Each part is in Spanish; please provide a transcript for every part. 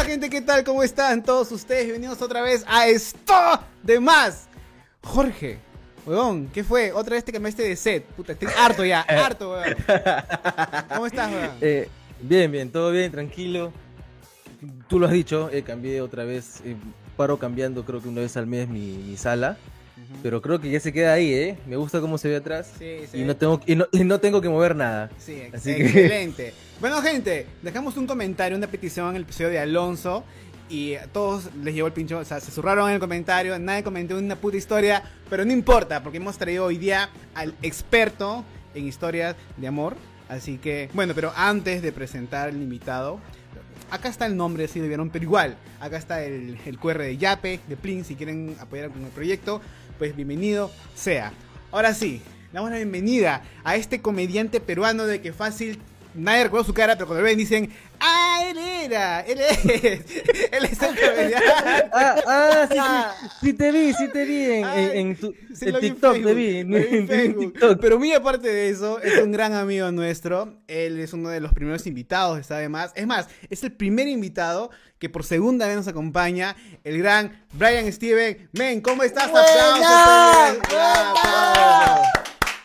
Hola gente, ¿qué tal? ¿Cómo están todos ustedes? Bienvenidos otra vez a esto de más. Jorge, weón, ¿qué fue? Otra vez te cambiaste de set. Puta, estoy harto ya, harto, weón. ¿Cómo estás, weón? Eh, bien, bien, todo bien, tranquilo. Tú lo has dicho, eh, cambié otra vez, eh, paro cambiando creo que una vez al mes mi, mi sala. Pero creo que ya se queda ahí, ¿eh? Me gusta cómo se ve atrás. Sí, sí. Y no tengo, y no, y no tengo que mover nada. Sí, Así que- excelente. Bueno, gente, dejamos un comentario, una petición en el episodio de Alonso. Y a todos les llevó el pincho, o sea, se zurraron en el comentario, nadie comentó una puta historia, pero no importa, porque hemos traído hoy día al experto en historias de amor. Así que, bueno, pero antes de presentar al invitado, acá está el nombre, si lo vieron, pero igual, acá está el, el QR de Yape, de Plin, si quieren apoyar con el proyecto, pues bienvenido sea. Ahora sí, damos la bienvenida a este comediante peruano de que fácil nadie recuerda su cara, pero cuando lo ven dicen, ¡Ah, él era! ¡Él es! ¡Él es el comediante! Ah, ah, sí, sí, sí te vi, sí te vi en, Ay, en, tu, Sí, en TikTok, te vi, en, en. TikTok. Pero muy aparte de eso, es un gran amigo nuestro. Él es uno de los primeros invitados, está además. Es más, es el primer invitado que por segunda vez nos acompaña, el gran Brian Steven. Men, ¿cómo estás? Aplausos. ¡Buena! Aplausos.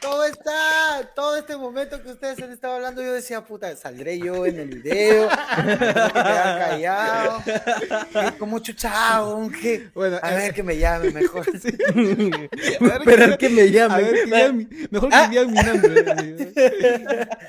¿Cómo está? Todo este momento que ustedes han estado hablando, yo decía, puta, saldré yo en el video, callado, ¿Qué- como chuchao, que Bueno, a eh, ver que me llame mejor. Esperar que me A llamen. ver, que digan mi- mejor que digan mi nombre.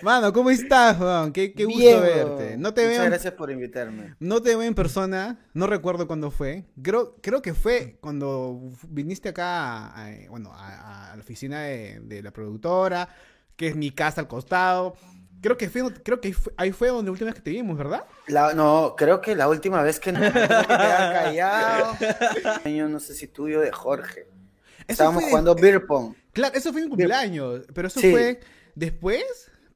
Mano, ¿cómo estás, Juan? Qué, qué gusto Bien, verte. No te Muchas veo gracias por invitarme. No te veo en persona, no recuerdo cuándo fue. Creo, creo que fue cuando viniste acá, a, a- bueno, a, la oficina de, de la productora, que es mi casa al costado. Creo que fue, creo que ahí fue, donde la última vez que te vimos, ¿verdad? La- no, creo que la última vez que no tengo que quedar callado, año no sé si tuyo de Jorge. Eso Estábamos fue- jugando beer pong. Claro, eso fue en cumpleaños, pero eso Sí. fue después.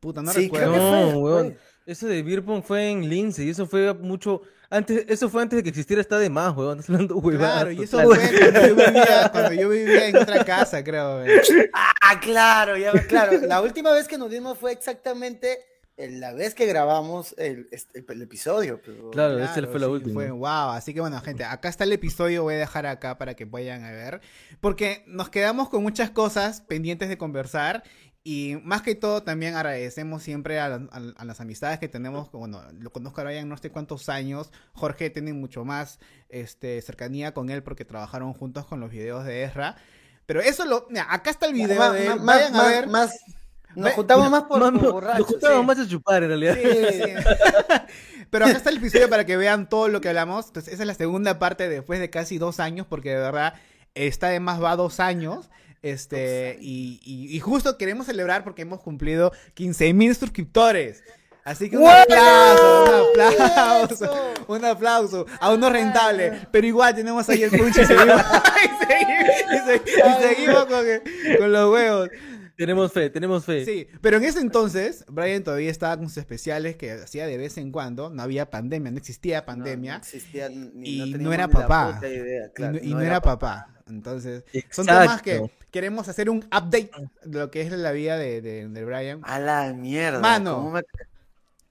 Puta, no Sí, recuerdo. creo que No, fue, weón. fue. Eso de beer pong fue en Lince y eso fue mucho antes, eso fue antes de que existiera está de más, weón. Estás hablando huevadas Claro, y eso fue cuando yo, vivía, cuando yo vivía en otra casa, creo. eh. Ah, claro, ya, claro. La última vez que nos vimos fue exactamente en la vez que grabamos el, este- el episodio. pero- Claro, esa Claro, fue la sí, última. Fue, wow, así que bueno, gente, acá está el episodio, voy a dejar acá para que vayan a ver, porque nos quedamos con muchas cosas pendientes de conversar y más que todo también agradecemos siempre a, la- a- a las amistades que tenemos, bueno, lo conozco a Brian no sé cuántos años, Jorge tiene mucho más este, cercanía con él porque trabajaron juntos con los videos de Ezra, pero eso lo, mira, acá está el video Ma- de ma- él, más- vayan a más- ver. más- nos juntamos más por, nos borrachos, juntábamos sí. más a chupar en realidad. Sí, sí. Pero acá está el episodio para que vean todo lo que hablamos. Entonces, esa es la segunda parte después de casi dos años, porque de verdad está de más va dos años. Este, y, y- y justo queremos celebrar porque hemos cumplido 15 mil suscriptores. Así que un ¡Wow! aplauso, un aplauso, ¡Eso! un aplauso. Aún no rentable, pero igual tenemos ahí el punch y seguimos, y seguimos, y se- y seguimos con, con los huevos. Tenemos fe, tenemos fe. Sí, pero en ese entonces, Brian todavía estaba con sus especiales que hacía de vez en cuando. No había pandemia, no existía pandemia. no existía ni- y no era papá. idea, y claro, no, y no era papá. Entonces, son temas que queremos hacer un update de lo que es la vida de, de, de Brian. A la mierda. Mano, ¿cómo me,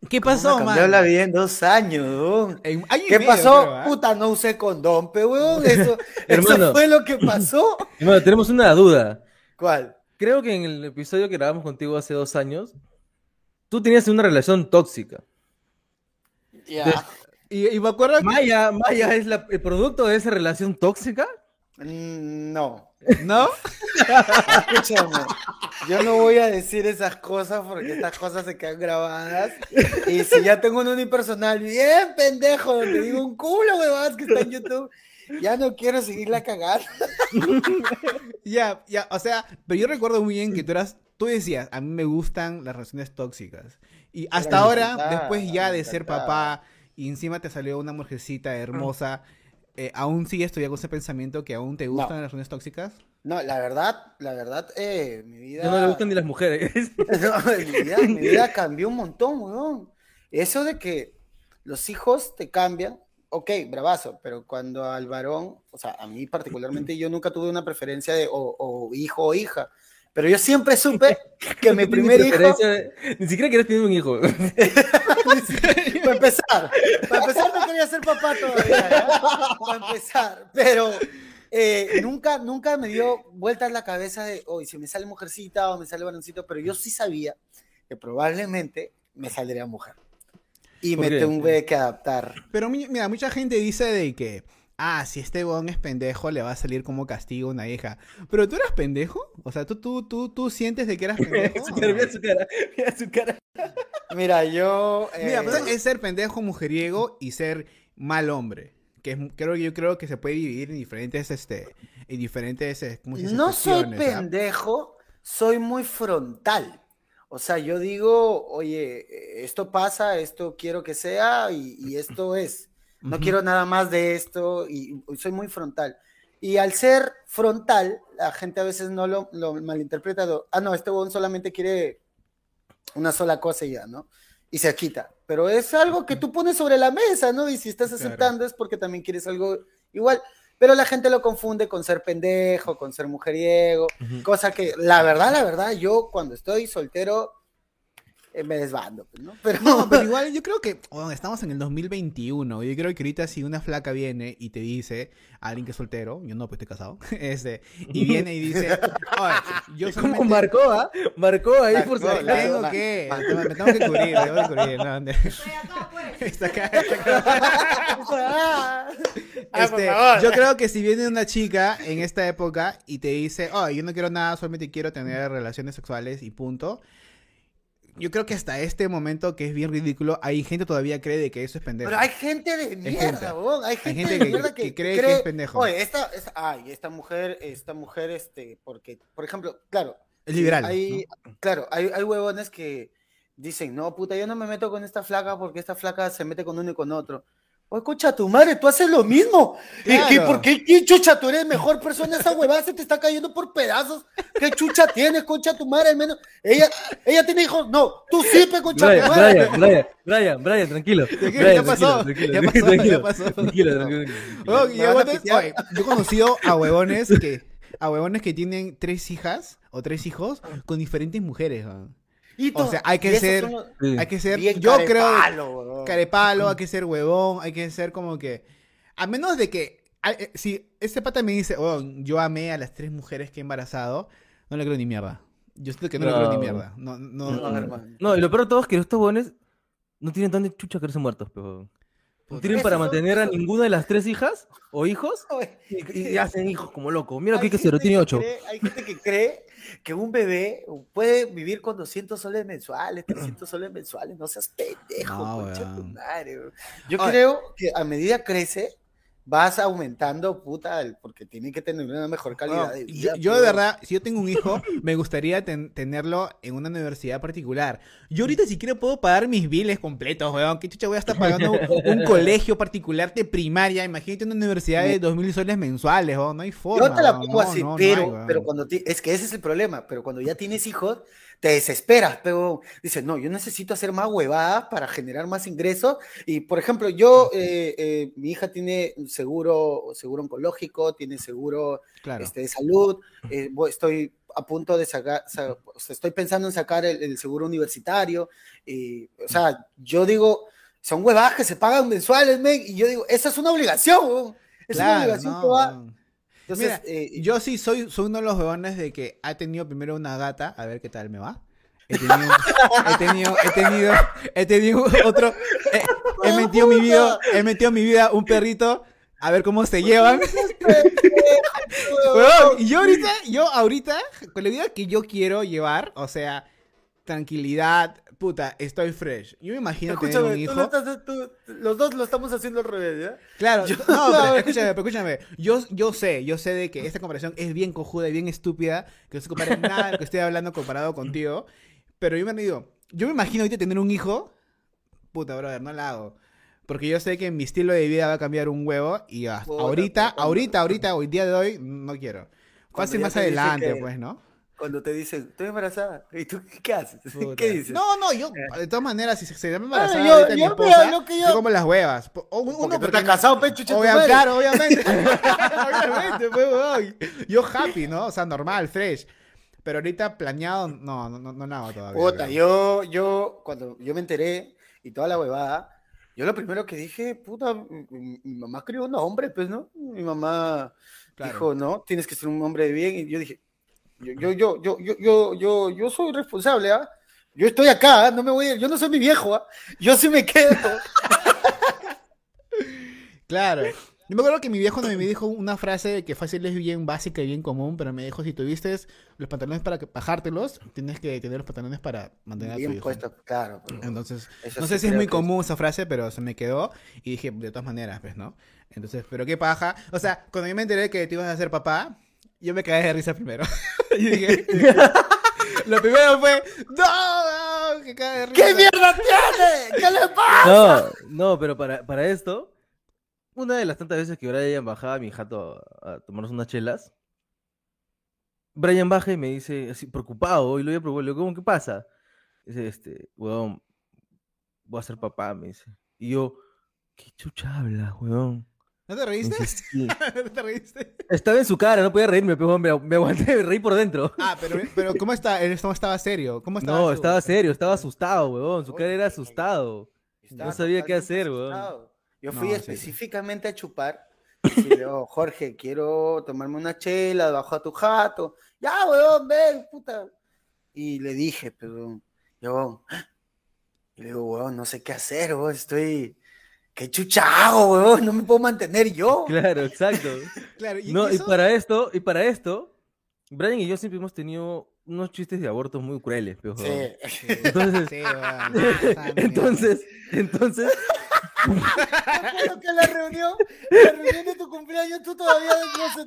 ¿Qué pasó, me cambió man? la vida en dos años, weón? En año y ¿Qué medio, pasó? creo, ¿ah? Puta, no usé condón, pe, weón. Eso, eso fue lo que pasó. Hermano, tenemos una duda. ¿Cuál? Creo que en el episodio que grabamos contigo hace dos años, tú tenías una relación tóxica. Ya. Y, y me acuerdo que... Maya, Maya es la- el producto de esa relación tóxica. Mm, No. ¿No? Escúchame, yo no voy a decir esas cosas porque estas cosas se quedan grabadas. Y si ya tengo un unipersonal bien pendejo, donde digo un culo, huevadas que está en YouTube, ya no quiero seguirla cagando. Ya, ya, o sea, pero yo recuerdo muy bien que tú eras, tú decías, a mí me gustan las relaciones tóxicas. Y hasta ahora, después ya de ser papá, y encima te salió una mujercita hermosa, eh, ¿aún sigues todavía con ese pensamiento que aún te gustan No. las relaciones tóxicas? No, la verdad, la verdad, eh, mi vida. Ya no le gustan ni las mujeres. No, mi vida, mi vida cambió un montón, weón. Eso de que los hijos te cambian, ok, bravazo, pero cuando al varón, o sea, a mí particularmente yo nunca tuve una preferencia de o, o hijo o hija. Pero yo siempre supe que mi primer hijo, Ni siquiera quieres tener un hijo. para empezar, para empezar no quería ser papá todavía, ¿ya? para empezar, pero eh, nunca, nunca me dio vueltas la cabeza de, hoy si me sale mujercita o me sale varoncito, pero yo sí sabía que probablemente me saldría mujer. Y ¿Por me qué? tuve que adaptar. Pero mi- mira, mucha gente dice de que, ah, si este bon es pendejo, le va a salir como castigo una hija. Pero tú eras pendejo? O sea, ¿tú, tú, tú, tú sientes de que eras pendejo? Su cara, mira su cara, mira su cara. Mira, yo... Mira, pero es ser pendejo mujeriego y ser mal hombre. Que es, creo yo creo que se puede dividir en diferentes, este, en diferentes, eh, ¿cómo se dice? No soy ¿ah? pendejo, soy muy frontal. O sea, yo digo, oye, esto pasa, esto quiero que sea y, y esto es. No quiero nada más de esto y, y soy muy frontal. Y al ser frontal, la gente a veces no lo, lo malinterpreta. Ah, no, este huevón solamente quiere una sola cosa y ya, ¿no? Y se quita. Pero es algo que tú pones sobre la mesa, ¿no? Y si estás Claro. aceptando es porque también quieres algo igual. Pero la gente lo confunde con ser pendejo, con ser mujeriego, cosa que la verdad, la verdad, yo cuando estoy soltero me desbando, pues, ¿no? Pero, No, pero igual yo creo que bueno, estamos en el 2021. Yo creo que ahorita si una flaca viene y te dice, alguien que es soltero, yo no, pues estoy casado, este, y viene y dice, "Oye, yo ¿Cómo solamente marcó, ah? Marcó ahí por si Marcó, tengo la- que, la- me tengo que cubrir, me tengo que cubrir, no, no. Está acá, está acá. Ah, por Este, favor. yo creo que si viene una chica en esta época y te dice, oh, yo no quiero nada, solamente quiero tener relaciones sexuales y punto. Yo creo que hasta este momento, que es bien ridículo, hay gente todavía cree de que eso es pendejo. Pero hay gente de mierda, Hay gente, gente de que- mierda que, que cree que es pendejo. Oye, esta, esta- ay, esta mujer, esta mujer, este, porque, por ejemplo, claro. Es liberal, Hay, Claro, hay, hay huevones que dicen, no, puta, yo no me meto con esta flaca porque esta flaca se mete con uno y con otro. Oye, escucha, tu madre, tú haces lo mismo. ¿Y qué- por qué, qué chucha, tú eres mejor persona? Esa huevada se te está cayendo por pedazos. ¿Qué chucha tienes, concha tu madre? Al menos, ella, ella tiene hijos. No, tú sí, pe, concha Brian, tu madre. Brian, Brian, Brian, Brian, tranquilo. Brian, ¿Ya pasó? tranquilo, ¿Ya tranquilo, pasó? tranquilo, ¿Ya pasó? Tranquilo, tranquilo. tranquilo. Oh, oye, yo he conocido a huevones que a huevones que tienen tres hijas o tres hijos con diferentes mujeres. weón. Y O sea, hay que ser- los-. Hay que ser, Bien yo creo, carepalo, huevón. carepalo, hay que ser huevón, hay que ser como que, a menos de que, a- eh, si ese pata me dice, oh, yo amé a las tres mujeres que he embarazado, no le creo ni mierda. Yo siento que no, le creo ni No. mierda. No, no, No, no. hermano. No, y lo peor de todo es que estos bones no tienen tanta chucha que ser muertos, pero. Puta. tienen para mantener a ninguna de las tres hijas o hijos y, y hacen hijos como locos. Mira que gente tiene ocho. cree- hay gente que cree que un bebé puede vivir con 200 soles mensuales, 300 soles mensuales. No seas pendejo, No, concha tu weón. madre. Yo Oye. creo que a medida crece, vas aumentando, puta, porque tiene que tener una mejor calidad de yo, vida. yo de pero- verdad, si yo tengo un hijo, me gustaría ten- tenerlo en una universidad particular. Yo ahorita siquiera puedo pagar mis biles completos, weón. ¿Qué chucha voy a estar pagando un colegio particular de primaria? Imagínate una universidad de dos mil soles mensuales, weón. No hay forma. Yo te la pongo No, así, no, pero, hay, pero cuando ti- es que ese es el problema, pero cuando ya tienes hijos, te desesperas, pero dices, no, yo necesito hacer más huevadas para generar más ingresos. Y por ejemplo, yo, eh, eh, mi hija tiene seguro, seguro oncológico, tiene seguro Claro. este, de salud, eh, estoy a punto de sacar, sa- o sea, estoy pensando en sacar el, el seguro universitario. Y, o sea, yo digo, son huevadas que se pagan mensuales, men, y yo digo, esa es una obligación, es una obligación no, que va. Entonces, Mira, eh, Yo sí soy, soy uno de los huevones de que ha tenido primero una gata, a ver qué tal me va. He tenido, he tenido, he tenido, he tenido otro, he, he metido mi vida, he metido mi vida un perrito, a ver cómo se llevan. Y yo ahorita, yo ahorita, con la vida que yo quiero llevar, o sea, tranquilidad, puta, estoy fresh. Yo me imagino tener un Escúchame, tú hijo. lo estás- tú- los dos lo estamos haciendo al revés, ¿ya? Claro, Yo- no, pero escúchame, pero escúchame. Yo, yo sé, yo sé de que esta comparación es bien cojuda y bien estúpida, que no se compara nada de lo que estoy hablando comparado contigo. Pero yo me digo, yo me imagino ahorita tener un hijo, puta, brother, no la hago. Porque yo sé que mi estilo de vida va a cambiar un huevo y hasta ahorita, ahorita, ahorita, hoy día de hoy, no quiero. Fácil más adelante, que- pues, ¿no? Cuando te dicen, estoy embarazada, ¿y tú qué haces? Puta. ¿Qué dices? No, no, yo, de todas maneras, si se, se llama embarazada Ah, yo- ahorita mi yo- esposa, lo que yo- yo como las huevas. O- Uno, Porque tú porque estás casado, pe, chucha tu Obvia- madre. claro, obviamente. obviamente, pues. Yo happy, ¿no? O sea, normal, fresh. Pero ahorita planeado, no, no, no, no nada todavía. Puta, yo, yo, cuando yo me enteré y toda la huevada, yo lo primero que dije, puta, mi, mi- mi mamá crió un hombre, pues, ¿no? Mi mamá Claro. dijo, no, tienes que ser un hombre de bien. Y yo dije, yo, yo, yo, yo, yo, yo, yo, soy responsable, ¿ah? Yo estoy acá, ¿ah? no me voy a ir, yo no soy mi viejo, ¿ah? Yo sí me quedo. Claro. Yo me acuerdo que mi viejo me dijo una frase que fácil es bien básica y bien común, pero me dijo, si tuviste los pantalones para bajártelos, tienes que tener los pantalones para mantener a tu Bien hijo. puesto, claro. pero Entonces, no sí sé si es muy común esa frase, pero se me quedó y dije, de todas maneras, pues, ¿no? Entonces, pero qué paja. O sea, cuando yo me enteré que te ibas a ser papá, yo me caí de risa primero. y dije, lo primero fue, ¡No! no, ¡Que cae de risa! ¿Qué mierda tiene? ¿Qué le pasa? No, no, pero para, para esto, una de las tantas veces que Brian bajaba a mi jato a, a tomarnos unas chelas, Brian baja y me dice, así preocupado, y lo voy a preocupar, le digo, ¿cómo qué pasa? Dice, este, weón, voy a ser papá, me dice. Y yo, ¿qué chucha habla, weón? ¿No te reíste? ¿No te reíste? Estaba en su cara, no podía reírme, pero me, me aguanté, me reí por dentro. Ah, pero, pero ¿cómo está? Estaba estaba serio. ¿Cómo estaba? No, estaba serio, estaba asustado, weón. Su cara era asustado. Estaba sabía qué hacer, weón. asustado. Yo No, fui sí. específicamente a chupar. Y decirle, "Oh, Jorge, quiero tomarme una chela debajo a tu jato. Ya, weón, ven, puta. Y le dije, pero, yo, y le digo, weón, no sé qué hacer, weón, estoy, qué chucha hago, weón, no me puedo mantener yo. Claro, exacto. Claro, y, No, y para esto, y para esto, Brian y yo siempre hemos tenido unos chistes de abortos muy crueles, pero Sí. Entonces, Sí, esa mierda. entonces, entonces, Recuerdo que la reunión, la reunión de tu cumpleaños, tú todavía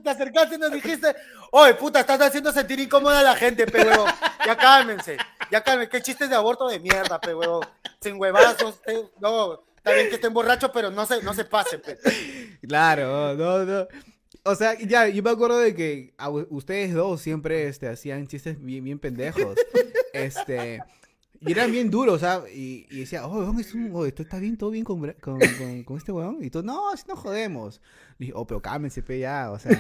te acercaste y nos dijiste, oye, puta, estás haciendo sentir incómoda a la gente, pe huevón. Ya cálmense, ya cálmense. Qué chistes de aborto de mierda, pe huevón. Sin huevazos, no. Está bien que estén borrachos, pero no se, no se pasen, pe. Claro, no, no. O sea, ya, yo me acuerdo de que a ustedes dos siempre este, hacían chistes bien, bien pendejos. Este. Y eran bien duros, ¿sabes? Y, y decía, oh, weón, es un, oh, esto está bien, todo bien con, con, con- con este weón. Y tú, no, así no jodemos. Y dije, oh, pero cálmense, pe, ya, o sea.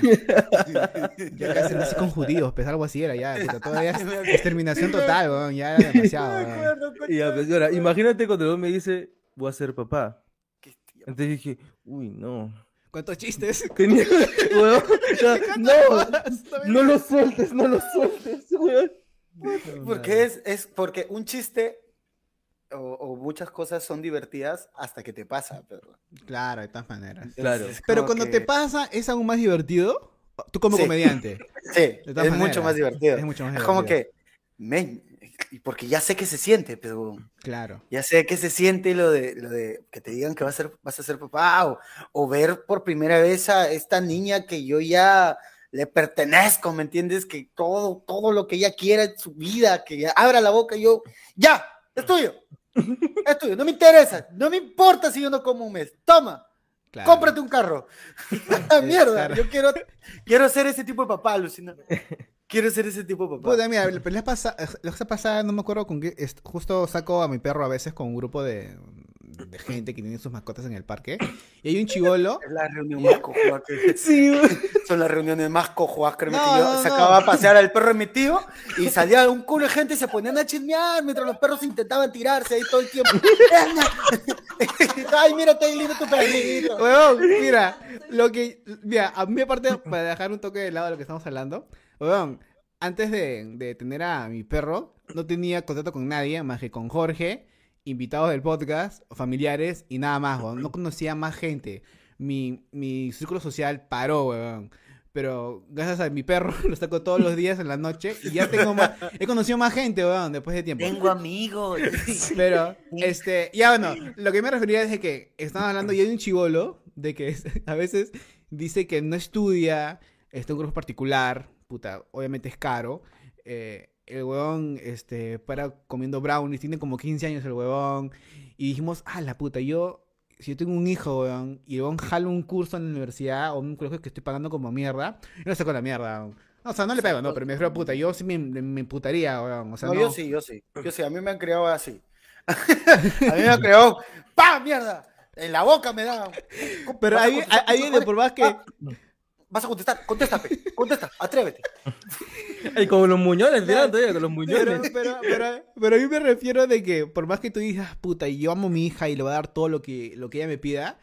ya que hacen así con judíos, pues algo así era ya. puta, todavía es exterminación total, weón, ya era demasiado, Me weón. y ya, pues, ahora, imagínate cuando luego me dice, voy a ser papá. Qué tío. Entonces dije, uy, no. ¿Cuántos chistes? Tenía, weón, ya, no, no lo sueltes, no lo sueltes, weón. Porque es, es porque un chiste o, o muchas cosas son divertidas hasta que te pasa, pero. Claro, de todas maneras. Claro. Pero cuando que- te pasa, ¿es aún más divertido? Tú como Sí. comediante. Sí, es mucho divertido. Es mucho más Es como divertido. que, men, porque ya sé que se siente, pero Claro. ya sé que se siente lo de, lo de que te digan que vas a ser, vas a ser papá o, o ver por primera vez a esta niña que yo ya le pertenezco, ¿me entiendes? Que todo, todo lo que ella quiera en su vida, que ya abra la boca y yo, ya, es tuyo, es tuyo, no me interesa, no me importa si yo no como un mes, toma, claro. cómprate un carro. Mierda, yo quiero, quiero ser ese tipo de papá, Lucina. Quiero ser ese tipo de papá. Puta, mira, la la pasa- la vez pasada, no me acuerdo con qué, justo saco a mi perro a veces con un grupo de, de gente que tiene sus mascotas en el parque. Y hay un chivolo. Es la reunión más cojuda que Sí. Son las reuniones más créeme No, que yo no, sacaba no. a pasear al perro de mi tío y salía un culo de gente y se ponían a chismear mientras los perros intentaban tirarse ahí todo el tiempo. Ay, mira, está lindo tu perrito. Weón, mira, lo que. Mira, a mí aparte, para dejar un toque de lado de lo que estamos hablando, weón, antes de, de tener a mi perro, no tenía contacto con nadie más que con Jorge, invitados del podcast, familiares y nada más, weón. No conocía más gente. Mi, mi círculo social paró, weón. Pero gracias a mi perro, lo saco todos los días en la noche y ya tengo más. He conocido más gente, weón, después de tiempo. Tengo amigos. Pero, este, ya bueno, lo que me refería es de que estaban hablando y hay un chivolo de que a veces dice que no estudia, está en un grupo particular, puta, obviamente es caro. eh, el huevón, este, para comiendo brownies, tiene como 15 años el huevón. Y dijimos, ah, la puta, yo, si yo tengo un hijo, huevón, y el huevón jalo un curso en la universidad o un colegio que estoy pagando como mierda, yo no saco la mierda, huevón. No, o sea, no le pego, no, pero me refiero a puta, yo sí me, me putaría, huevón. O sea, No, no, yo sí, yo sí. Yo sí, a mí me han creado así. a mí me han creado, ¡pam! ¡Mierda! En la boca me da. Pero ahí, confesar ahí tus viene por más que. Vas a contestar, contéstate, contesta, atrévete. Ay, como los muñones, todavía con los Pero, muñones. pero, pero, pero a mí me refiero de que por más que tú digas, puta, yo amo a mi hija y le voy a dar todo lo que, lo que ella me pida,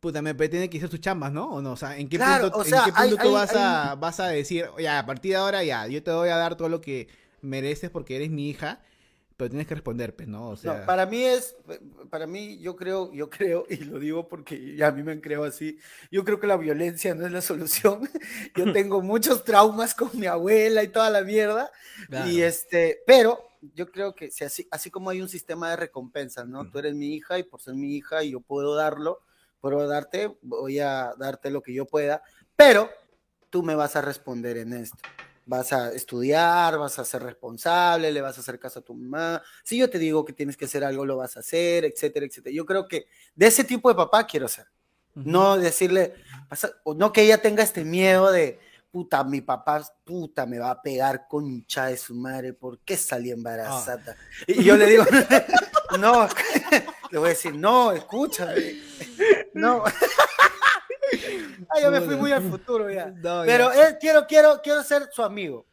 puta, me tiene que hacer sus chambas, ¿no? O no, o sea, ¿en qué Claro, punto, o en qué punto hay- tú hay- vas, a, vas a decir, ya, a partir de ahora ya, yo te voy a dar todo lo que mereces porque eres mi hija, pero tienes que responder, pues, ¿no? O sea, No, para mí es, para mí yo creo, yo creo, y lo digo porque ya a mí me han creado así, yo creo que la violencia no es la solución. Yo tengo muchos traumas con mi abuela y toda la mierda. Claro. Y este, pero yo creo que si así, así como hay un sistema de recompensas, ¿no? Tú eres mi hija y por ser mi hija y yo puedo darlo, puedo darte, voy a darte lo que yo pueda, pero tú me vas a responder en esto. Vas a estudiar, vas a ser responsable, le vas a hacer caso a tu mamá. Si yo te digo que tienes que hacer algo, lo vas a hacer, etcétera, etcétera. Yo creo que de ese tipo de papá quiero ser. No decirle, pasa- o no que ella tenga este miedo de, puta, mi papá, puta, me va a pegar concha de su madre, ¿por qué salí embarazada? Y yo le digo, no, le voy a decir, no, escúchame, no. Ah, ya me fui muy al futuro ya. No, Pero ya. eh, quiero, quiero, quiero ser su amigo.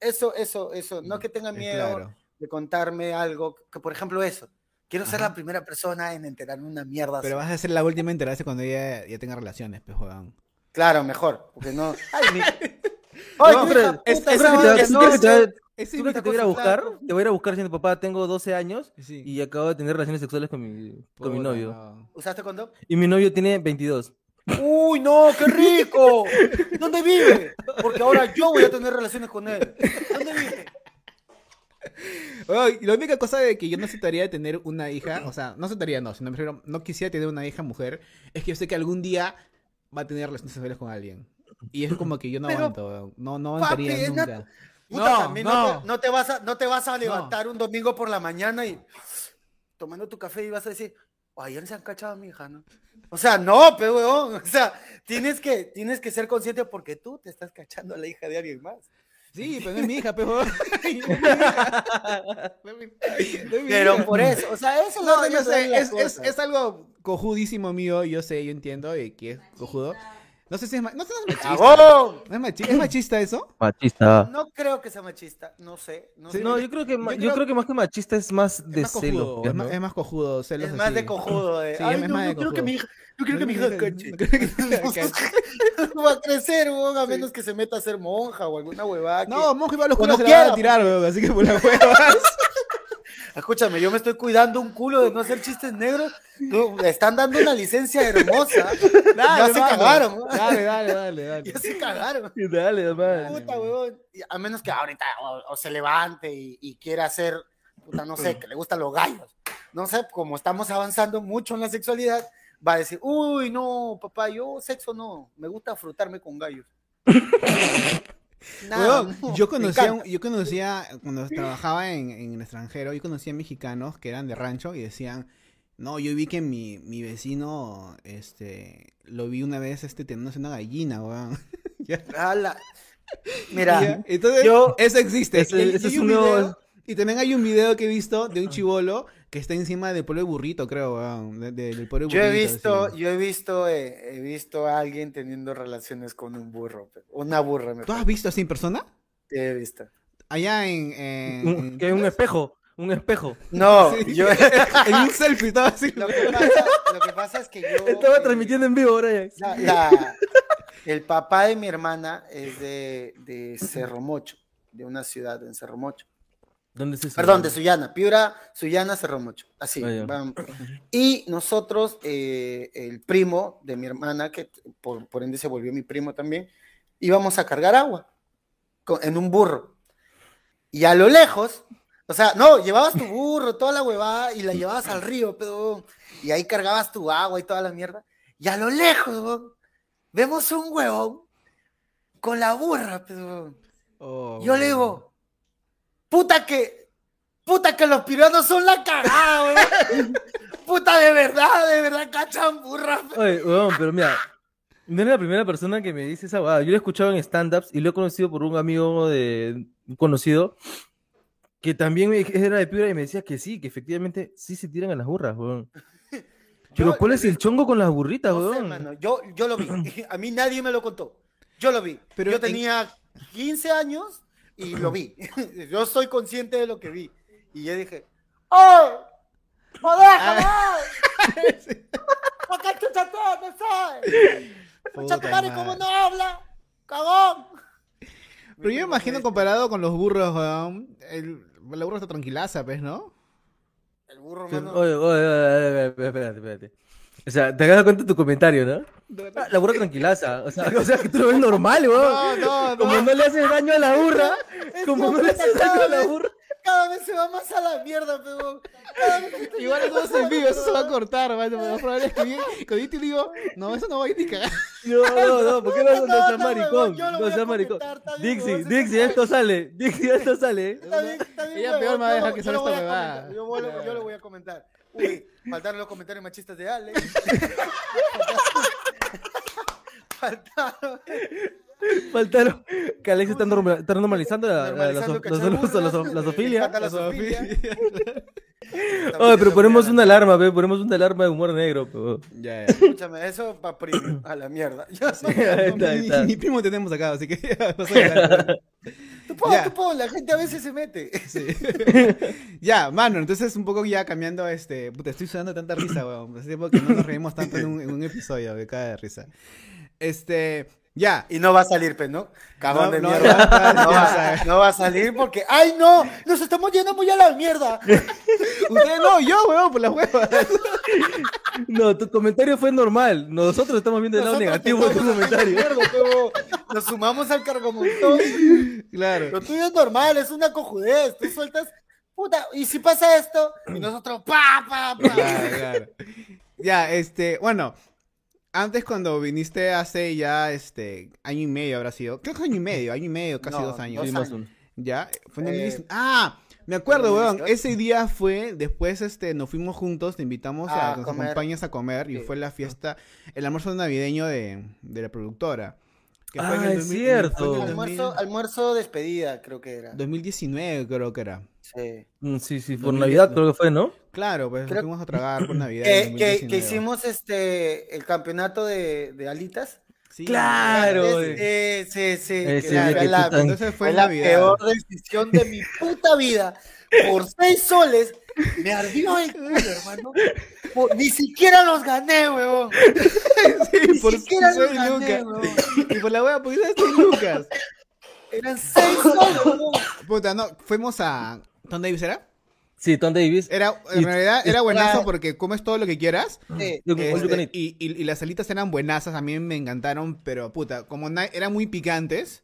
Eso, eso, eso. No que tenga miedo claro. de contarme algo, que por ejemplo eso. Quiero ser Ajá. la primera persona en enterarme una mierda. Pero así. vas a ser la última en enterarse cuando ella ya tenga relaciones, pues, jodan. Claro, mejor, porque no. Ay, mi... No, Ay, pero es- puta, es- es- madre es- que ¿Tú no que te- Ese tú crees que te voy a ir a buscar? Te voy a ir a buscar diciendo, papá, tengo 12 años Sí. y acabo de tener relaciones sexuales con mi, con mi novio. no. ¿Usaste condón? Y mi novio tiene 22. Uy, no, qué rico. ¿Dónde vive? Porque ahora yo voy a tener relaciones con él. ¿Dónde vive? La única cosa de que yo no aceptaría tener una hija, o sea, no aceptaría, no, sino me refiero, no quisiera tener una hija mujer, es que yo sé que algún día va a tener relaciones sexuales con alguien. Y es como que yo no Pero, aguanto, no, no aguantaría nunca. Puta, No, también no, no. te, no te vas a, no te vas a levantar un domingo por la mañana y tomando tu café y vas a decir, "Oh, ayer se han cachado a mi hija, ¿no? O sea, no, pero weón, o sea, tienes que, tienes que ser consciente porque tú te estás cachando a la hija de alguien más. Sí, pero no es mi hija, pero... no. No no Pero por eso, o sea, eso es No, la yo sé, es, es, algo cojudísimo mío, yo sé, yo entiendo y que es cojudo. No sé si es, ma- no sé, no es machista. ¡Cagón! ¿No es, machi- ¿Es machista eso? Machista. No creo que sea machista, no sé. No, Sí, sé. No, yo creo que, ma- yo yo creo- creo que más que machista es más de es más celo. cojudo, es, más, ¿no? es más cojudo, celos es más así. de cojudo. De, Sí, Ay, es no, más de no quiero que cojudo. mi hija, no quiero que mi hija. No quiero que mi hija cache. No va a crecer, weón, a menos que se meta a ser monja o alguna huevada. que- No, monje va a los Cuando culos se la van quiera, a tirar, weón, así que por las huevas. Escúchame, yo me estoy cuidando un culo de no hacer chistes negros. Tú, le están dando una licencia hermosa. ya se mano. cagaron. Dale, dale, dale, dale. Ya se cagaron. Dale, man. Puta, weón. A menos que ahorita o, o se levante y, y quiera hacer, puta, no sé, que le gustan los gallos. No sé, como estamos avanzando mucho en la sexualidad, va a decir, uy, no, papá, yo sexo no, me gusta frutarme con gallos. Nada, Weón, no, yo conocía, un- yo conocía, cuando trabajaba en, en el extranjero, yo conocía mexicanos que eran de rancho y decían, no, yo vi que mi, mi vecino, este, lo vi una vez, este, teniéndose una gallina, weón. Mira, Ya, Entonces, yo- eso existe. Ese- ese es un un nuevo- video- y también hay un video que he visto de un chivolo que está encima del pueblo de burrito, creo, de- de- del pueblo de yo he burrito, visto, así. yo he visto, eh, he visto a alguien teniendo relaciones con un burro, una burra me ¿Tú has visto así en persona? He visto. Allá en... en- Un- en- que hay un espejo. Un espejo. No, Sí. yo, en un selfie, estaba así. lo, que pasa, lo que pasa es que yo... Estaba eh, transmitiendo en vivo, Brian. La- la- el papá de mi hermana es de, de Cerro Mocho, de una ciudad en Cerro Mocho. ¿Dónde es eso? Perdón, de Sullana, Piura, Sullana, Cerro Mocho. Así. Ah. Y nosotros, eh, el primo de mi hermana, que por, por ende se volvió mi primo también, íbamos a cargar agua con- en un burro. Y a lo lejos, o sea, no, llevabas tu burro, toda la huevada, y la llevabas al río, pero, y ahí cargabas tu agua y toda la mierda. Y a lo lejos, weón, vemos un huevón con la burra, pero. Oh, Yo le digo, puta que, puta que los piruanos son la cagada, weón. Puta de verdad, de verdad cachan burra. pe- Oye, weón, pero mira, no eres la primera persona que me dice esa huevada. Yo lo he escuchado en stand-ups y lo he conocido por un amigo de un conocido que también me- era de Piura y me decía que sí, que efectivamente sí se tiran a las burras, weón. Pero Yo- ¿cuál es el chongo con las burritas, No sé, weón? mano, yo, yo lo vi. A mí nadie me lo contó. Yo lo vi. Pero yo en- tenía 15 años y lo vi. yo soy consciente de lo que vi. Y yo dije, ¡Oh! ¡Joder, joder! ¿Por qué chucha no sabes? Chucha tu madre, ¿cómo no habla? ¡Cagón! Pero yo me imagino comparado con los burros, weón, el, la burra está tranquilaza, pues, ¿no? El burro, mano. Oye, oye, oye, oye, espérate, espérate. O sea, te das cuenta de tu comentario, ¿no? Ah, La burra tranquilaza. O sea, o sea, que tú lo ves normal, weón. No, no, no. Como no le haces daño a la burra, Es como no le haces daño a la burra. Cada vez se va más a la mierda, te Igual llega eso es en vivo, eso se va a cortar, man. Lo más probable es que bien, cuando yo te digo, no, eso no va a ir ni cagar. No, no, no, ¿por qué no, no No, seas maricón? No seas maricón. Dixie, Dixie, esto sale. Dixie, esto sale. Está bien, está bien, Ella peor me va a dejar que salga esta huevada. yo lo voy a comentar. Uy, faltaron los comentarios machistas de Ale. Faltaron. Faltaron. Que Alex está, norma- está normalizando la, la, la, la, la Oye, pero ponemos una alarma, ve, ponemos una alarma de humor negro. pe. Ya, Escúchame, eso pa' primo. A la mierda. Yo Ahí está, ahí primo tenemos acá, así que. Tú pon, Ya. tú pon, la gente a veces se mete. Sí. ya, mano, entonces un poco ya cambiando, este, puta, estoy sudando tanta risa, weón. Hace tiempo que no nos reímos tanto en un, en un episodio, me cae de risa. Este, ya. Y no va a salir, pues, ¿no? Cagón No, de no, mierda. no, va, no va a salir porque, ¡ay no! ¡Nos estamos yendo muy a la mierda! Ustedes no, yo, weón, por las huevas. No, tu comentario fue normal. Nosotros estamos viendo el lado negativo de tu comentario. Nos sumamos al cargomontón. Claro. Lo tuyo es normal, es una cojudez. Tú sueltas, puta, y si pasa esto, y nosotros, pa, pa, pa. Claro, claro. Ya, este, bueno, antes cuando viniste hace ya, este, año y medio habrá sido, creo que año y medio, año y medio, casi No, dos años. dos. Ya, fue en Eh, 2019. Ah, me acuerdo, weón, 2018. ese día fue, después, este, nos fuimos juntos, te invitamos a, A que nos comer. acompañes a comer, y fue la fiesta, el almuerzo navideño de, de la productora. Que Ah, en el es 2000 cierto. fue en el Almuerzo, 2000 almuerzo despedida, creo que era. 2019 creo que era. Sí. Mm, Sí, sí, por 2010, Navidad creo que fue, ¿no? Claro, pues Creo- fuimos a tragar por Navidad. en Que, que, 2019. que hicimos este el campeonato de, de alitas. Sí, Claro, Es- fue que la, tan- Entonces fue la Navidad. peor decisión de mi puta vida. Por seis soles me ardió el culo, hermano. Por- ni siquiera los gané, huevón. Sí, Ni por siquiera los seis gané, lucas. huevón. Y por la wea, porque seis lucas. Eran seis soles, huevón. Puta, no, fuimos a. ¿Dónde Davis era? Sí, Tom Davis. Era, en Y- realidad era buenazo porque comes todo lo que quieras. Sí. Este, y, y- y las alitas eran buenazas, a mí me encantaron, pero puta, como eran muy picantes,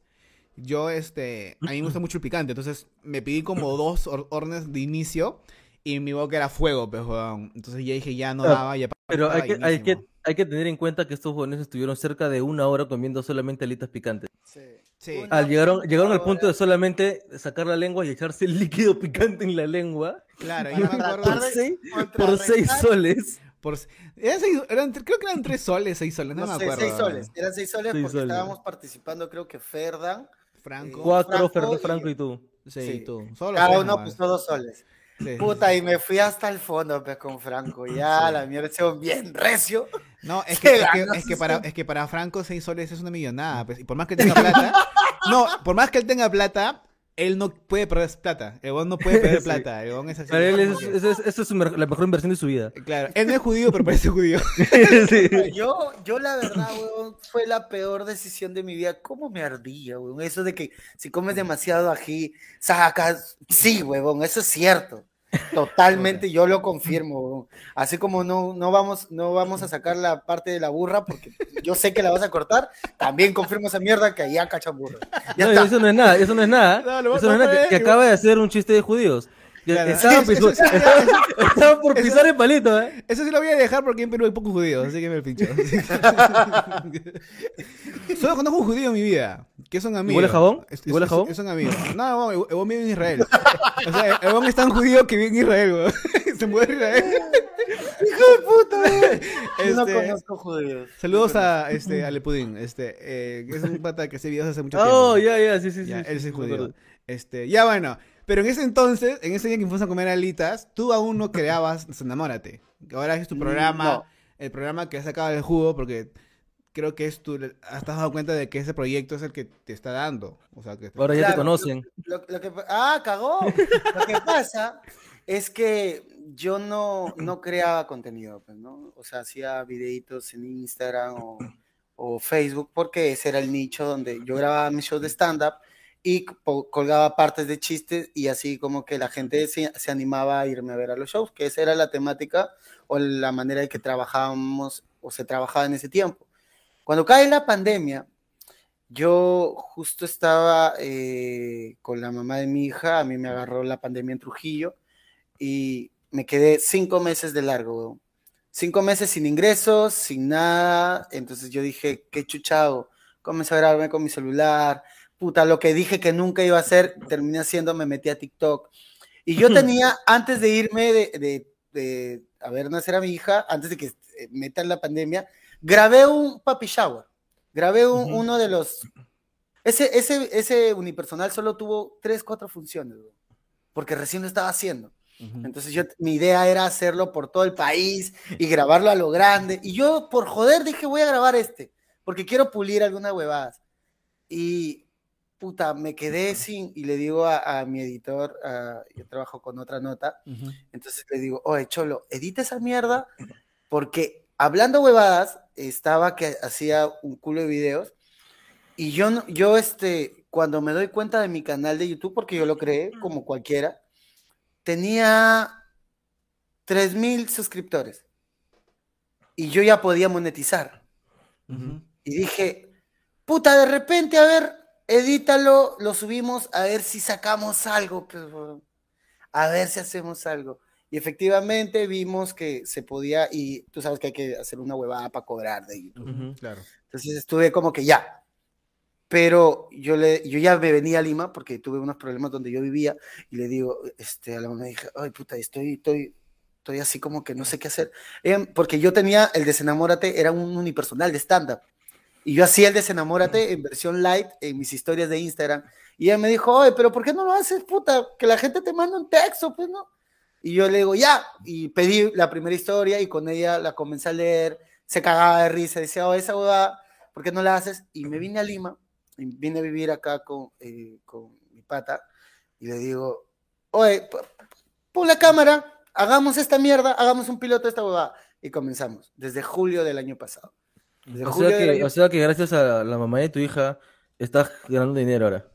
yo, este, a mí me gusta mucho el picante, entonces me pedí como dos hor- hornes de inicio y mi boca era fuego, pues, weón. Entonces ya dije, ya no Ah, daba, ya Pero hay que, hay, que, hay que tener en cuenta que estos jóvenes estuvieron cerca de una hora comiendo solamente alitas picantes. Sí. Sí. Al llegaron, llegaron al punto de solamente sacar la lengua y echarse el líquido picante en la lengua Claro, yo me acuerdo por seis, por seis soles. por... eran seis- eran- creo que eran tres soles, seis soles, no, No me acuerdo. seis soles. Eran seis soles Seis porque soles. estábamos participando, creo que Ferdan. Franco. Cuatro, Franco Franco y tú. Sí, Sí. tú. Solo Cada uno puso dos soles. Sí. Puta, y me fui hasta el fondo, pues, con Franco. Ya, la mierda, ese bien recio. No, es Se que, es, que, es para, es que para Franco 6 soles es una millonada. Pues, y por más que tenga plata. no, por más que él tenga plata, él no puede perder plata. El huevón no puede perder Sí. plata. El huevón es así. Para él es, es, es- esa es su mer- la mejor inversión de su vida. Claro, él no es judío, pero parece judío. Sí. Yo, yo la verdad, weón, fue la peor decisión de mi vida. ¿Cómo me ardía, weón? Eso de que si comes demasiado ají, sacas. Sí, weón, eso es cierto. Totalmente, yo lo confirmo, weón. Así como no, no, vamos, no vamos a sacar la parte de la burra, porque yo sé que la vas a cortar, también confirmo esa mierda que allá cachan burra. Ya No, está. eso no es nada, eso no es nada. No, eso no es nada, que acaba de hacer un chiste de judíos. Que Claro. Estaban, eso estaban- estaban por eso- pisar el palito, ¿eh? Eso sí lo voy a dejar porque en Perú hay pocos judíos, así que me pincho. Solo conozco un judío en mi vida, que es un amigo. ¿Huele a jabón? ¿Huele a es- jabón? Es un amigo. No, huevón vive en Israel. O sea, huevón es tan judío que vive en Israel, weón. Se mueve en Israel. ¡Hijo de puta, weón! Yo no Este, conozco judíos. Saludos a este a Lepudín, este, eh, que es un pata que hace videos hace mucho tiempo. Oh, ya, ya, sí, sí, Ya, sí. él sí, es judío. Este, ya bueno, pero en ese entonces, en ese día que fuimos a comer alitas, tú aún no creabas Enamórate. Ahora es tu programa, No. el programa que has sacado del jugo porque creo que es tu, has dado cuenta de que ese proyecto es el que te está dando. O sea, que Ahora ya te conocen. Lo- lo que ah, cagó. Lo que pasa es que yo no, no creaba contenido, pues, ¿no? O sea, hacía videitos en Instagram o, o Facebook porque ese era el nicho donde yo grababa mis shows de stand-up y colgaba partes de chistes y así como que la gente se, se animaba a irme a ver a los shows, que esa era la temática o la manera en que trabajábamos o se trabajaba en ese tiempo. Cuando cae la pandemia, yo justo estaba eh, con la mamá de mi hija, a mí me agarró la pandemia en Trujillo y me quedé cinco meses de largo. Cinco meses sin ingresos, sin nada. Entonces yo dije, qué chuchado. Comencé a grabarme con mi celular. Puta, lo que dije que nunca iba a hacer, terminé haciendo, me metí a TikTok. Y yo tenía, antes de irme de, de- de a ver nacer a mi hija, antes de que eh, metan la pandemia, grabé un papi shower. Grabé un- Ujú. uno de los... Ese, ese, ese unipersonal solo tuvo tres, cuatro funciones, weón, porque recién lo estaba haciendo. Ujú. Entonces yo, mi idea era hacerlo por todo el país y grabarlo a lo grande. Y yo, por joder, dije, voy a grabar este, porque quiero pulir algunas huevadas. Y, puta, me quedé sin, y le digo a, a mi editor, a- yo trabajo con otra nota, entonces le digo, oye, Cholo, edita esa mierda, porque hablando huevadas, estaba que hacía un culo de videos, y yo, yo este, cuando me doy cuenta de mi canal de YouTube, porque yo lo creé como cualquiera, tenía 3.000 suscriptores, y yo ya podía monetizar. Ujú. Y dije, puta, de repente, a ver, edítalo, lo subimos, a ver si sacamos algo, pues, a ver si hacemos algo. Y efectivamente vimos que se podía, y tú sabes que hay que hacer una huevada para cobrar de YouTube. Claro. Entonces estuve como que ya. Pero yo, le, yo ya me venía a Lima porque tuve unos problemas donde yo vivía y le digo este, a la mamá, dije, ay puta, estoy, estoy, estoy así como que no sé qué hacer. Ella- porque yo tenía el Desenamórate, era un unipersonal de stand-up. Y yo hacía el Desenamórate en versión light en mis historias de Instagram. Y ella me dijo, oye, pero ¿por qué no lo haces, puta? Que la gente te manda un texto, pues no. Y yo le digo, ya. Y pedí la primera historia y con ella la comencé a leer. Se cagaba de risa. Decía, oh, esa huevada, ¿por qué no la haces? Y me vine a Lima. Y vine a vivir acá con, eh, con mi pata. Y le digo, oye, pon la cámara, hagamos esta mierda, hagamos un piloto de esta huevada. Y comenzamos, desde julio del año pasado. Desde O julio sea, que, año o sea que gracias a la mamá de tu hija estás ganando dinero ahora.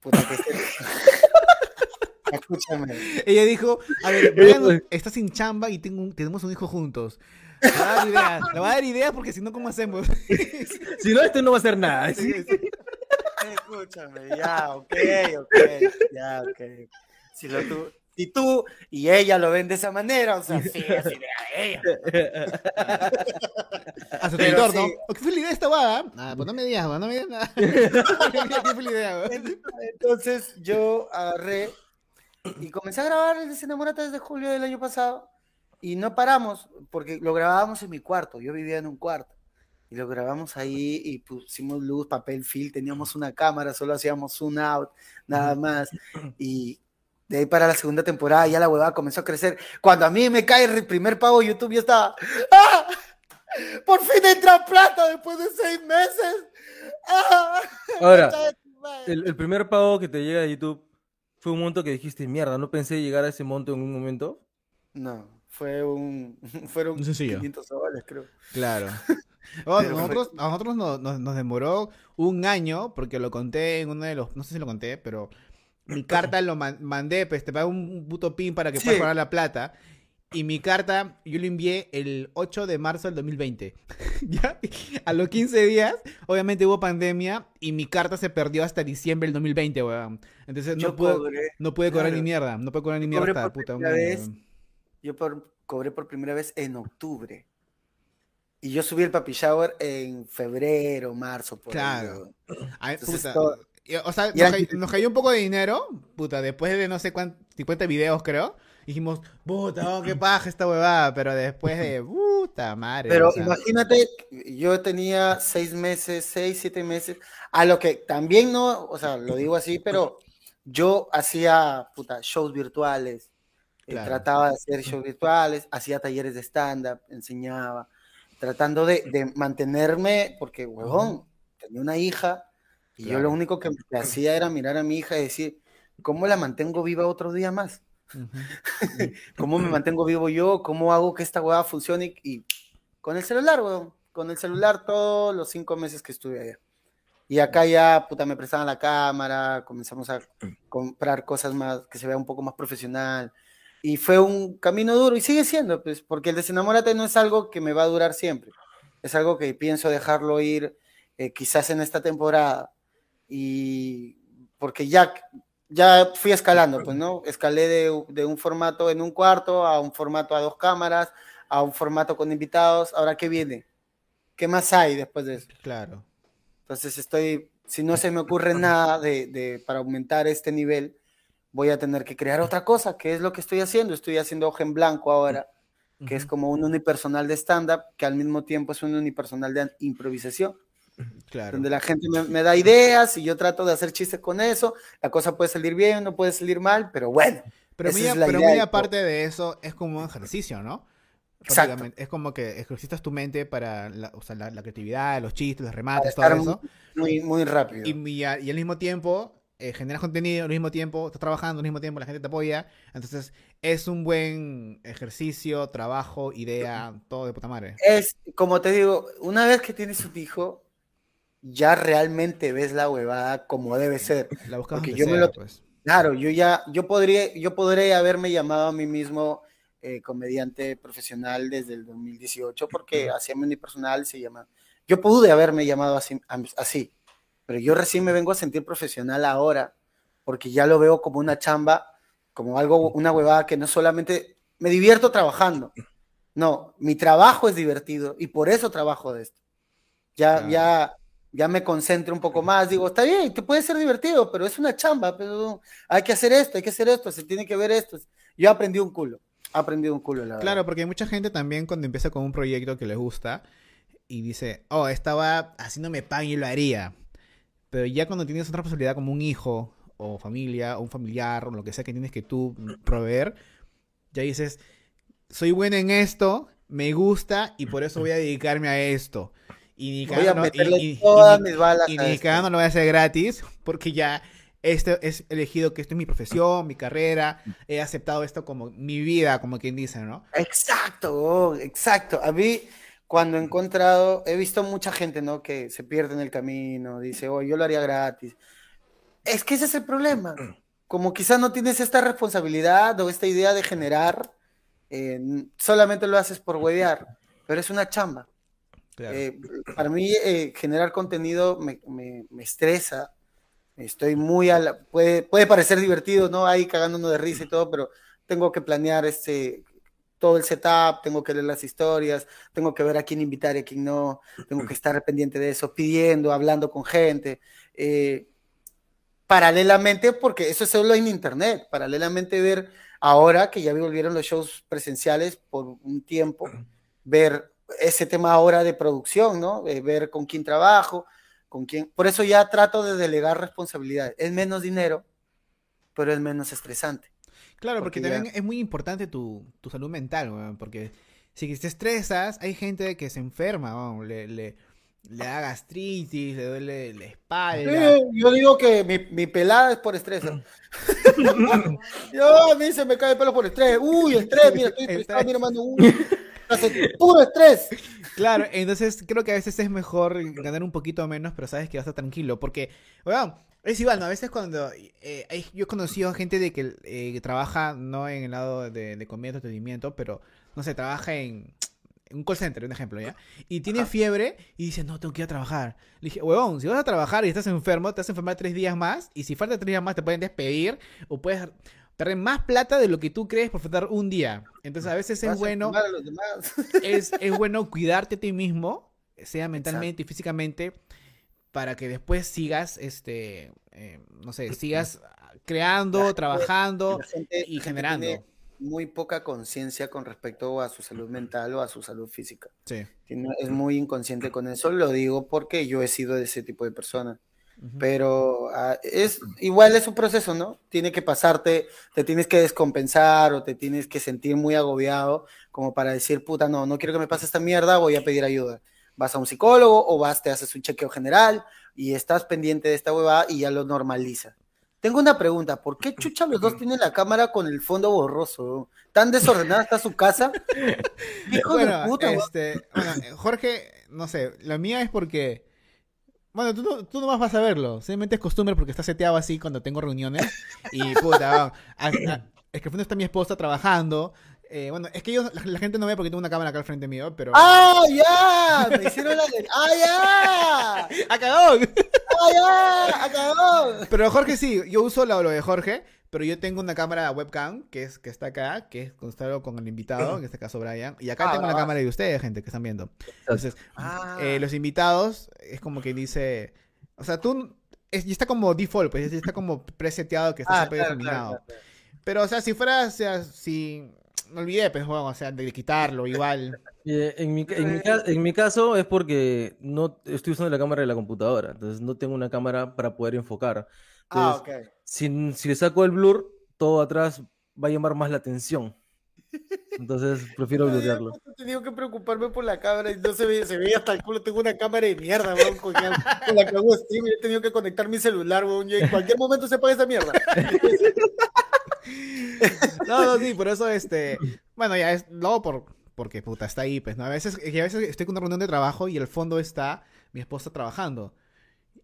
Puta que Escúchame. Ella dijo, a ver, Brian está sin chamba y tengo un- tenemos un hijo juntos. Le va a dar ideas, le va a dar ideas porque si no, ¿cómo hacemos? Si no, esto no va a hacer nada. Sí, sí. Escúchame, ya, ok, ok, ya, ok. Si, lo tú, tú y ella lo ven de esa manera, o sea, sí, idea de ella. A su editor, ¿no? sí. ¿O ¿Qué fue la idea de esta guada? Ah, pues no me digas, no me digas nada. ¿Qué fue la idea? Entonces yo agarré y comencé a grabar el Desenamórate desde julio del año pasado y no paramos porque lo grabábamos en mi cuarto, yo vivía en un cuarto y lo grabamos ahí y pusimos luz, papel, film, teníamos una cámara, solo hacíamos un out, nada más y de ahí para la segunda temporada ya la huevada comenzó a crecer. Cuando a mí me cae el primer pago de YouTube yo estaba ¡Ah! Por fin entra plata después de seis meses. ¡Ah! Ahora, el, el primer pago que te llega de YouTube fue un monto que dijiste, mierda, no pensé llegar a ese monto en un momento. No, fue un. Fueron Un sencillo. 500 soles, creo. Claro. Oh, nosotros, a nosotros nos, nos- nos demoró un año, porque lo conté en uno de los, no sé si lo conté, pero mi carta lo man- mandé, pues te pagué un, puto pin para que Sí. puedas pagar la plata. Y mi carta yo lo envié el 8 de marzo del 2020. ¿Ya? A los 15 días, obviamente hubo pandemia y mi carta se perdió hasta diciembre del 2020, weón. Entonces no pude, cobré, no pude cobrar claro. ni mierda, no pude cobrar ni Yo mierda hasta puta vez. yo por- cobré por primera vez en octubre. Y yo subí el papi shower en febrero, marzo, por Claro. Entonces, puta, todo- y, O sea, nos, cay- nos cayó un poco de dinero, puta, después de no sé cuántos, 50 videos, creo. Dijimos, puta, oh, qué paja esta huevada, pero después de, puta madre. Pero o sea, imagínate, yo tenía seis meses, seis, siete meses, a lo que también no, o sea, lo digo así, pero yo hacía, puta, shows virtuales, eh, Claro. trataba de hacer shows virtuales, hacía talleres de stand-up, enseñaba, tratando de, de mantenerme, porque, huevón, tenía una hija y yo lo único que, que hacía era mirar a mi hija y decir, ¿cómo la mantengo viva otro día más? ¿Cómo me mantengo vivo yo? ¿Cómo hago que esta hueá funcione? Y con el celular, weón. Con el celular todos los cinco meses que estuve allá. Y acá ya, puta, me prestaban la cámara, comenzamos a comprar cosas más, que se vea un poco más profesional. Y fue un camino duro y sigue siendo, pues, porque el desenamórate no es algo que me va a durar siempre. Es algo que pienso dejarlo ir eh, quizás en esta temporada. Y porque ya, ya fui escalando, pues, ¿no? Escalé de, de un formato en un cuarto a un formato a dos cámaras, a un formato con invitados. Ahora, ¿qué viene? ¿Qué más hay después de eso? Claro. Entonces estoy, si no se me ocurre nada de, de- para aumentar este nivel, voy a tener que crear otra cosa, que es lo que estoy haciendo. Estoy haciendo hoja en blanco ahora, que es como un unipersonal de stand-up, que al mismo tiempo es un unipersonal de improvisación, Claro. donde la gente me, me da ideas y yo trato de hacer chistes con eso. La cosa puede salir bien, no puede salir mal, pero bueno. Pero muy, pero muy aparte de eso, es como un ejercicio, ¿no? Exacto. Es como que ejercitas tu mente para la, o sea, la, la creatividad, los chistes, los remates, todo estar eso. Muy, muy rápido. Y, y a- y al mismo tiempo eh, generas contenido, al mismo tiempo estás trabajando, al mismo tiempo la gente te apoya. Entonces es un buen ejercicio, trabajo, idea, todo de puta madre. Es, como te digo, una vez que tienes un hijo, ya realmente ves la huevada como debe ser. La Porque yo me sea, lo- pues. Claro, yo ya, yo podría, yo podría haberme llamado a mí mismo eh, comediante profesional desde el 2018, porque hacía mi unipersonal, se llama. Yo pude haberme llamado así, así, pero yo recién me vengo a sentir profesional ahora, porque ya lo veo como una chamba, como algo, una huevada que no solamente me divierto trabajando. No, mi trabajo es divertido y por eso trabajo de esto. Ya, ya, ya me concentro un poco más. Digo, está bien, que puede ser divertido, pero es una chamba, pero hay que hacer esto, hay que hacer esto, se tiene que ver esto. Yo aprendí un culo, aprendí un culo, la verdad. Claro, porque hay mucha gente también cuando empieza con un proyecto que les gusta y dice, oh, estaba haciéndome pan y lo haría. Pero ya cuando tienes otra responsabilidad como un hijo o familia o un familiar o lo que sea que tienes que tú proveer, ya dices, soy bueno en esto, me gusta y por eso voy a dedicarme a esto. Y ni Voy a y- y- mis balas y cagando lo voy a hacer gratis porque ya este es elegido que esto es mi profesión, mi carrera, he aceptado esto como mi vida, como quien dice, ¿no? Exacto, oh, exacto. A mí, cuando he encontrado, he visto mucha gente, ¿no? Que se pierde en el camino, dice, oh, yo lo haría gratis. Es que ese es el problema. Como quizás no tienes esta responsabilidad o esta idea de generar, eh, solamente lo haces por huevear, pero es una chamba. Claro. Eh, para mí, eh, generar contenido me, me- me estresa. Estoy muy a la- puede, puede parecer divertido, ¿no? Ahí cagándonos de risa y todo, pero tengo que planear este, todo el setup, tengo que leer las historias, tengo que ver a quién invitar y a quién no, tengo que estar pendiente de eso, pidiendo, hablando con gente. eh, paralelamente, porque eso es solo en internet, paralelamente ver ahora que ya volvieron los shows presenciales por un tiempo, ver ese tema ahora de producción, ¿no? Eh, ver con quién trabajo, con quién. Por eso ya trato de delegar responsabilidades. Es menos dinero, pero es menos estresante. Claro, porque, porque ya- también es muy importante tu, tu salud mental, weón, porque si te estresas, hay gente que se enferma, weón, le, le, le da gastritis, le duele la espalda. Sí, yo digo que mi, mi pelada es por estrés. ¿eh? yo a mí se me cae el pelo por estrés. Uy, estrés, mira, estoy estresado, mi hermano. Uy, hace puro estrés. Claro, entonces creo que a veces es mejor ganar un poquito menos, pero sabes que vas a estar tranquilo, porque, weón, es igual, ¿no? A veces cuando eh, yo he conocido gente de que, eh, que trabaja no en el lado de, de comida y entretenimiento, pero, no sé, trabaja en, en un call center, un ejemplo, ¿ya? Y tiene fiebre y dice, no, tengo que ir a trabajar. Le dije, huevón, si vas a trabajar y estás enfermo, te vas a enfermar tres días más, y si falta tres días más te pueden despedir, o puedes perder más plata de lo que tú crees por faltar un día. Entonces a veces es a bueno a es, es bueno cuidarte a ti mismo, sea mentalmente y físicamente, para que después sigas, este, eh, no sé, sigas creando, La- trabajando La gente- y generando. tiene muy poca conciencia con respecto a su salud mental o a su salud física. Sí. Tiene- Es muy inconsciente con eso. Lo digo porque yo he sido de ese tipo de persona. Pero ah, es igual es un proceso, ¿no? Tiene que pasarte, te tienes que descompensar o te tienes que sentir muy agobiado como para decir, puta, no, no quiero que me pase esta mierda, voy a pedir ayuda. Vas a un psicólogo o vas, te haces un chequeo general y estás pendiente de esta huevada y ya lo normaliza. Tengo una pregunta, ¿por qué chucha los dos tienen la cámara con el fondo borroso? ¿Tan desordenada está su casa? Hijo de puta, este, bueno, Jorge, no sé, la mía es porque bueno, tú, no, tú nomás vas a verlo. Simplemente es costumbre porque está seteado así cuando tengo reuniones. Y puta, es que al fondo está mi esposa trabajando. Eh, bueno, es que ellos, la, gente no ve porque tengo una cámara acá al frente mío, pero. ¡Ah, ya! Me hicieron la de. ¡Ah, ya! ¡Acabó! ¡Ah, ya! ¡Acabó! Pero Jorge sí, yo uso lo, lo de Jorge pero yo tengo una cámara webcam que es que está acá, que es constado con el invitado, en este caso Brian, y acá ah, tengo la cámara de ustedes, gente que están viendo. Entonces, ah. eh, los invitados es como que dice, o sea, tú es, y está como default, pues está como preseteado que está ah, siempre determinado. Pero o sea, si fuera, o sea, si no olvidé, pues bueno, o sea, de quitarlo igual. En mi, en, mi, en mi caso es porque no estoy usando la cámara de la computadora, entonces no tengo una cámara para poder enfocar ah, ok. Si, le saco el blur, todo atrás va a llamar más la atención. Entonces prefiero blurrearlo. He tenido que preocuparme por la cámara y no se veía, se veía hasta el culo. Tengo una cámara de mierda, weón, con, la que hago stream y he tenido que conectar mi celular, weón. Y en cualquier momento se apaga esa mierda. no, no, sí, por eso, este. Bueno, ya es. Luego por. Porque puta, está ahí, pues, ¿no? A veces, a veces estoy con una reunión de trabajo y al fondo está mi esposa trabajando.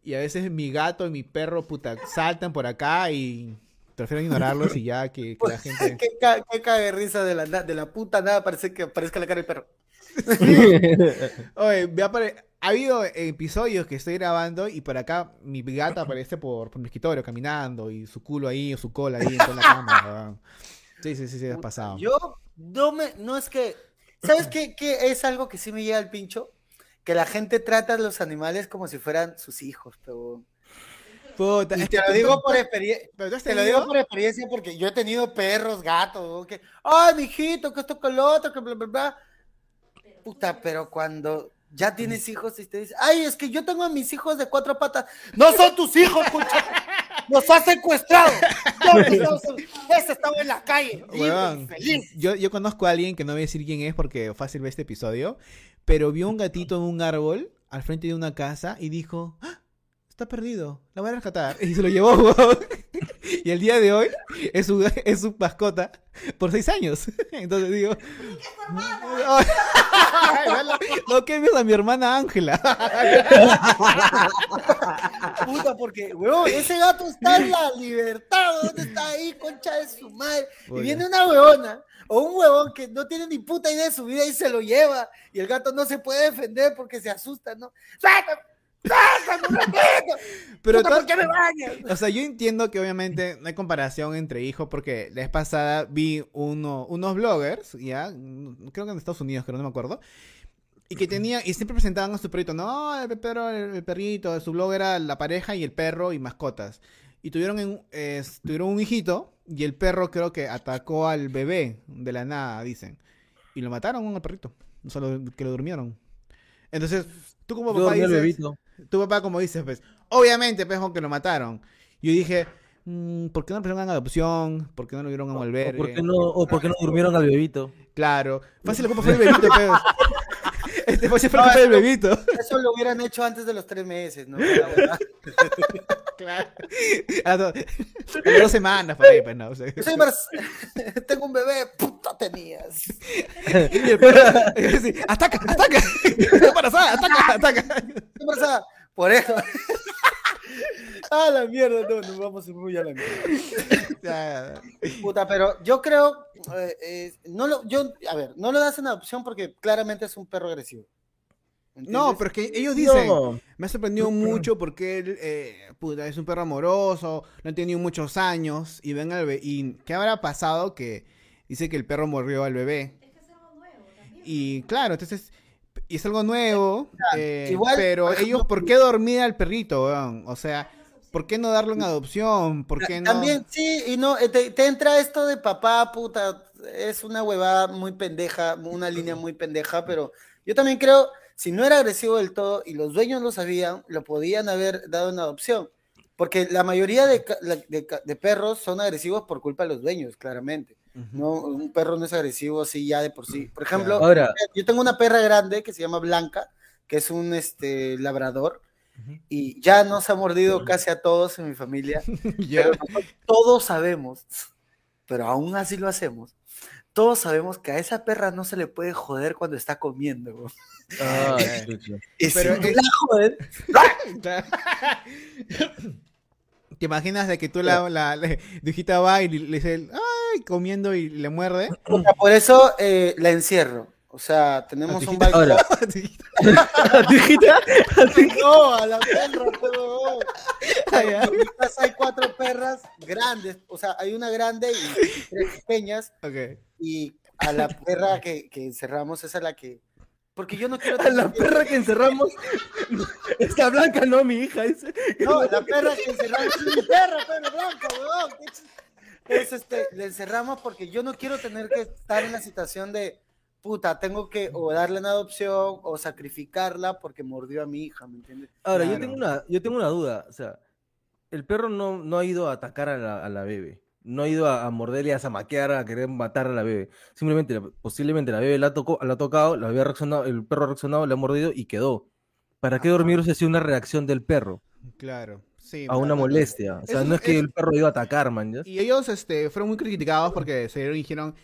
Y a veces mi gato y mi perro, puta, saltan por acá y prefiero ignorarlos y ya que, la gente... ¿Qué, qué cague risa de la, de la puta nada parece que aparezca la cara del perro. Oye, ha habido episodios que estoy grabando y por acá mi gata aparece por, por mi escritorio caminando y su culo ahí o su cola ahí en toda la cama. Sí, sí, sí, sí, ha pasado. Yo no me, no es que, ¿sabes qué, qué es algo que sí me llega al pincho? Que la gente trata a los animales como si fueran sus hijos, pero... Puta, te, lo digo por experiencia, te lo digo por experiencia porque yo he tenido perros, gatos, que, ay, mijito, que esto con lo otro, que bla, bla, bla. Puta, pero cuando ya tienes hijos y te dices, ay, es que yo tengo a mis hijos de cuatro patas. No son tus hijos, pucha. Nos ha secuestrado. Ese estaba en la calle. feliz. Yo, yo conozco a alguien que no voy a decir quién es porque fácil ver este episodio, pero vio un gatito en un árbol al frente de una casa y dijo, ¡Ah! está perdido, la voy a rescatar. Y se lo llevó, Y el día de hoy es su, es su mascota por seis años. Entonces digo... no que a mi hermana Ángela. Puta, porque, weón, ese gato está en la libertad, ¿dónde está ahí, concha de su madre? Y viene una weona o un huevón que no tiene ni puta idea de su vida y se lo lleva y el gato no se puede defender porque se asusta, ¿no? Pero ¿por qué me bañas? O sea, yo entiendo que obviamente no hay comparación entre hijos porque la vez pasada vi uno, unos bloggers, ya, creo que en Estados Unidos, pero no me acuerdo, y que tenía, y siempre presentaban a su perrito, no, el perro, el, perrito, su blog era la pareja y el perro y mascotas. Y tuvieron, en, tuvieron un hijito y el perro creo que atacó al bebé de la nada, dicen. Y lo mataron al perrito. O sea, que lo durmieron. Entonces, tú como papá dices... Tu papá como dices, pues, obviamente, pues, que lo mataron. Yo dije, mm, ¿por qué no lo pusieron en adopción? ¿Por qué no lo vieron a volver? O, por qué no, o por qué no durmieron al bebito. Claro. Fácil, ¿cómo fue el bebito, pues? Este fue siempre el bebito. Eso lo hubieran hecho antes de los tres meses, ¿no? claro. A, dos semanas por ahí, pues no. Tengo un bebé, puta tenías. ataca, ataca. Estoy embarazada, ataca, ataca. Por eso. ah, la mierda, no, nos vamos muy a la mierda. Puta, pero yo creo, eh, eh, no lo, yo, a ver, no lo das en adopción porque claramente es un perro agresivo. No, pero es que ellos dicen, me ha sorprendido mucho porque él eh, puta, es un perro amoroso, no ha tenido muchos años y ven al bebé. ¿Y qué habrá pasado? Que dice que el perro morrió al bebé. Es que es algo nuevo también. Y claro, entonces, y es algo nuevo, eh, pero ellos, ¿por qué dormir al perrito? O sea, ¿por qué no darlo en adopción? ¿Por qué no? También, sí, y no, eh, te, te entra esto de papá, puta, es una huevada muy pendeja, una línea muy pendeja, pero yo también creo si no era agresivo del todo y los dueños lo sabían, lo podían haber dado en adopción. Porque la mayoría de, de de perros son agresivos por culpa de los dueños, claramente. No, un perro no es agresivo así ya de por sí. Por ejemplo, Ahora, yo tengo una perra grande que se llama Blanca, que es un este, labrador, y ya nos ha mordido casi a todos en mi familia. Ya. Pero nosotros todos sabemos, pero aún así lo hacemos. Todos sabemos que a esa perra no se le puede joder cuando está comiendo. bro. ah, chucha. Y Pero si es- la joden, ¿Te imaginas de que tú la, la, la- tu hijita va y le, dice, ay, comiendo y le muerde? por eso eh, la encierro. O sea, tenemos un balcón. Ahora. Tu hijita- ¿Dijita? No, a la perra, pero. Ya. En mi casa hay cuatro perras grandes. O sea, hay una grande y tres pequeñas. Y a la perra que, que encerramos es a la que. Porque yo no quiero. A la perra que encerramos. Esta blanca no, mi hija. Dice. No, la perra que encerramos. Sí, mi perra, perra blanca, weón. Es este, le encerramos porque yo no quiero tener que estar en la situación de. Puta, tengo que o darle en adopción o sacrificarla porque mordió a mi hija, ¿me entiendes? Ahora, yo Claro. tengo una, yo tengo una duda. O sea, el perro no, no ha ido a atacar a la, a la bebé. No ha ido a, a morderle, a zamaquear, a querer matar a la bebé. Simplemente, posiblemente la bebé la, tocó, la ha tocado, la bebé ha reaccionado, el perro ha reaccionado, le ha mordido y quedó. ¿Para qué dormir si una reacción del perro? Claro. Sí, A una molestia. O sea, no es que es- el perro iba a atacar, man. ¿ya? Y ellos este, fueron muy criticados porque se dijeron,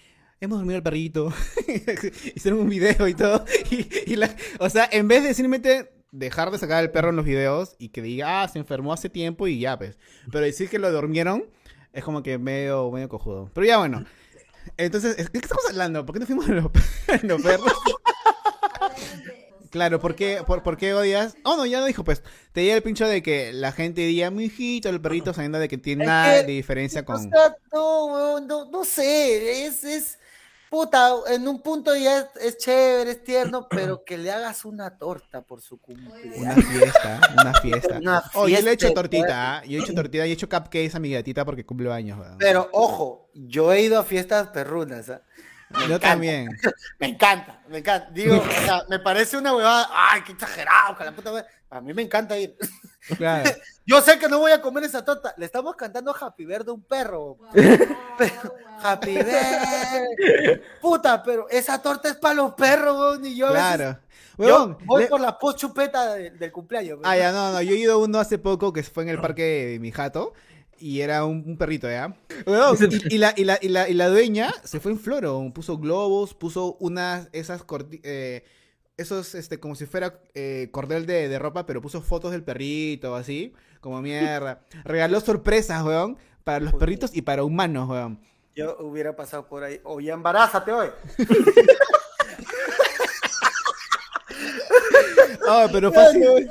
hemos dormido al perrito. Hicieron un video y todo. Y, y la- o sea, en vez de simplemente dejar de sacar al perro en los videos y que diga, ah, se enfermó hace tiempo y ya, pues. Pero decir que lo durmieron es como que medio, medio cojudo. Pero ya bueno. Entonces, ¿de qué estamos hablando? ¿Por qué no fuimos a los, los perros? Claro, ¿por qué, por, por qué odias? Oh, no, ya no dijo, pues. Te llega el pincho de que la gente diga, mi hijito, el perrito, sabiendo de que tiene nada de diferencia O con... sea, no, no, no sé, es, es, puta, en un punto ya es, es chévere, es tierno, pero que le hagas una torta por su Una cumpleaños. fiesta, una fiesta. Una Oh, yo le he hecho tortita, yo he hecho tortita y he hecho cupcakes a mi gatita porque cumple años. weón. Pero ojo, yo he ido a fiestas perrunas, ¿ah? Me Yo encanta, también. Me encanta, me encanta. Digo, o sea, me parece una huevada, ay, qué exagerado, que la puta madre. A mí me encanta ir. Claro. Yo sé que no voy a comer esa torta. Le estamos cantando Happy Birthday a un perro. Happy Birthday. Puta, pero esa torta es para los perros, weón, y yo a veces- Claro. yo Weón, voy le- por la post chupeta de- del cumpleaños. Ah, ya, no, no. Yo he ido a uno hace poco que fue en el parque de mi jato. Y era un, un perrito, ¿ya? Weón, y, y la, y, la, y, la, y la dueña se fue en floro. Puso globos, puso unas, esas eh, esos, este, como si fuera eh, cordel de, de ropa, pero puso fotos del perrito, así, como mierda. Regaló sorpresas, weón, para los perritos y para humanos, weón. Yo hubiera pasado por ahí. Oye, embarázate hoy. Oh, pero fácil.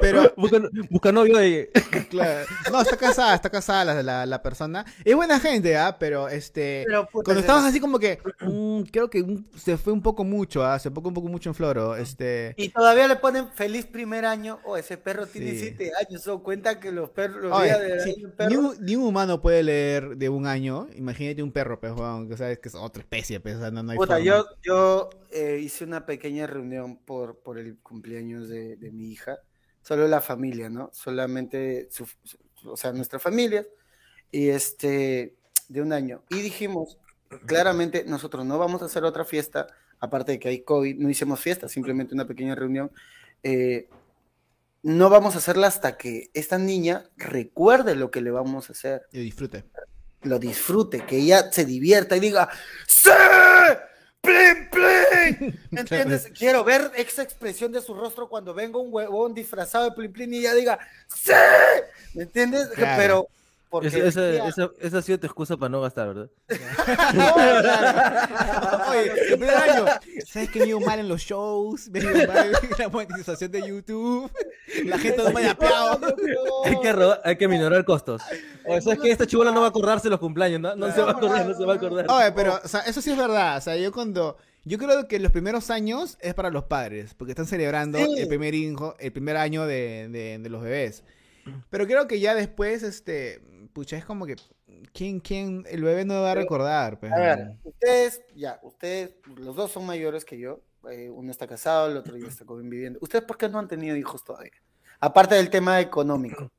Pero, Busca, busca novio de... claro. No, está casada, está casada la, la, la persona. Es buena gente, ¿ah? Pero, este... Pero, puta, Cuando estabas así como que, mm, creo que un- se fue un poco mucho, ¿ah? Se fue un poco mucho en floro, este... Y todavía le ponen feliz primer año. Oh, ese perro tiene Sí. siete años. Se dan cuenta que los perros, los Oye, días de sí, año, ni, un, ni un humano puede leer de un año. Imagínate un perro, pues, weón, que sabes que es otra especie, pues, o sea, no, no hay Puta, forma. yo, yo eh, hice una pequeña reunión por, por el cumpleaños de, de mi hija. Solo la familia, ¿no? Solamente, su, su- o sea, nuestra familia. Y este, de un año. Y dijimos, claramente, nosotros no vamos a hacer otra fiesta, aparte de que hay COVID, no hicimos fiesta, simplemente una pequeña reunión. Eh, no vamos a hacerla hasta que esta niña recuerde lo que le vamos a hacer Y disfrute. lo disfrute, que ella se divierta y diga ¡Sí! ¡Plin, plin! ¿Me entiendes? Quiero ver esa expresión de su rostro cuando venga un huevón disfrazado de plin plin y ella diga ¡Sí! ¿Me entiendes? Claro. Pero porque Esa, esa, esa, esa ha sido tu excusa para no gastar, ¿verdad? Oye, el primer año, ¿sabes que me iba mal en los shows? Me iba mal en la monetización de YouTube. La gente no me ha apeado. Hay que, robar- hay que minorar costos. O sea, es que esta chibola no va a acordarse los cumpleaños, ¿no? No se va a acordar, no se va a acordar. Oye, pero, o sea, eso sí es verdad. O sea, yo cuando. Yo creo que los primeros años es para los padres, porque están celebrando Sí. el primer hijo, el primer año de, de- de los bebés. Pero creo que ya después, este, pucha, es como que, ¿quién, quién, el bebé no va a recordar? Pues, A ver, ustedes, ya, ustedes, los dos son mayores que yo. eh, uno está casado, el otro ya está conviviendo. ¿Ustedes por qué no han tenido hijos todavía? Aparte del tema económico.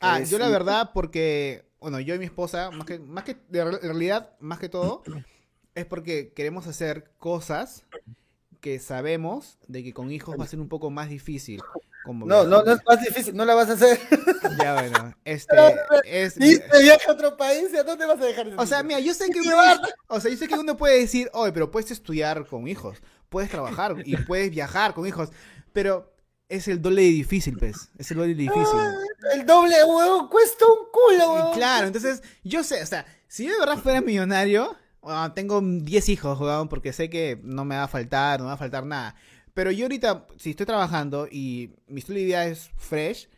Ah, Es yo la verdad porque, bueno, yo y mi esposa, más que, más que, de realidad, más que todo, es porque queremos hacer cosas que sabemos de que con hijos va a ser un poco más difícil. Como No, no, no es más difícil, no la vas a hacer. Ya, bueno, este, es... Dice viaje a otro país, ¿y a dónde vas a dejar O sea, mira, yo sé que uno, o sea, yo sé que uno puede decir, oye, pero puedes estudiar con hijos, puedes trabajar y puedes viajar con hijos, pero es el doble de difícil, pues, es el doble de difícil. El doble, huevón, cuesta un culo, huevón. Claro, entonces, yo sé, o sea, si yo de verdad fuera millonario, ah, tengo 10 hijos, weón, porque sé que no me va a faltar, no me va a faltar nada. Pero yo ahorita, si estoy trabajando y mi estilo de vida es fresh,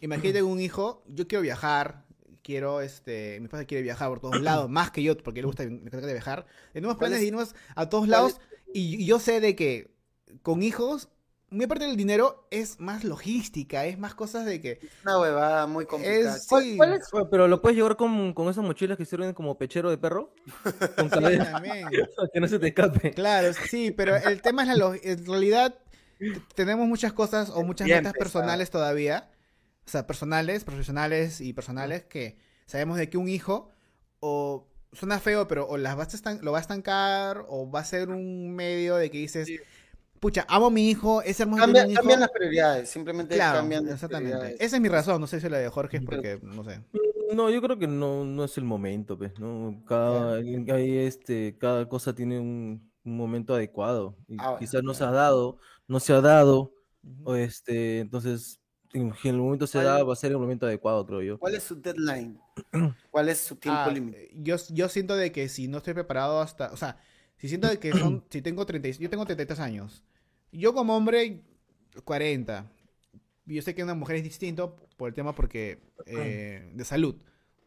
imagínate un hijo, yo quiero viajar, quiero, este, mi esposa quiere viajar por todos lados, más que yo, porque le gusta, me encanta viajar. Tenemos ¿Cuál planes de irnos a todos lados y, y yo sé de que con hijos, muy aparte del dinero, es más logística, es más cosas de que... Una huevada muy complicada. Es- ¿Cuál, sí. cuál es? Bueno, pero lo puedes llevar con, con esas mochilas que sirven como pechero de perro. Con cadena, que no se te escape. Claro, sí, pero el tema es la log- en realidad tenemos muchas cosas o muchas Bien metas personales todavía, o sea, personales, profesionales y personales que sabemos de que un hijo o suena feo, pero o las vas a estan- lo va a estancar o va a ser un medio de que dices, Sí. Pucha, amo a mi hijo, es hermoso Cambia- hijo. cambian las prioridades, simplemente Claro, cambian las exactamente. prioridades. Esa es mi razón, no sé si la de Jorge es porque, no sé. No, yo creo que no, no es el momento, pues, ¿no? Cada, hay, este, cada cosa tiene un, un momento adecuado. Y Ah, bueno, quizás no se ha claro. dado, no se ha dado, Ujú. o este, entonces, en en el momento se ¿Cuál- da, va a ser el momento adecuado, creo yo. ¿Cuál es su deadline? ¿Cuál es su tiempo Ah, límite? yo, yo siento de que si no estoy preparado hasta, o sea, si siento de que son, si tengo 30, y- yo tengo 33 años, yo como hombre, 40, yo sé que una mujer es distinto por el tema porque, eh, de salud,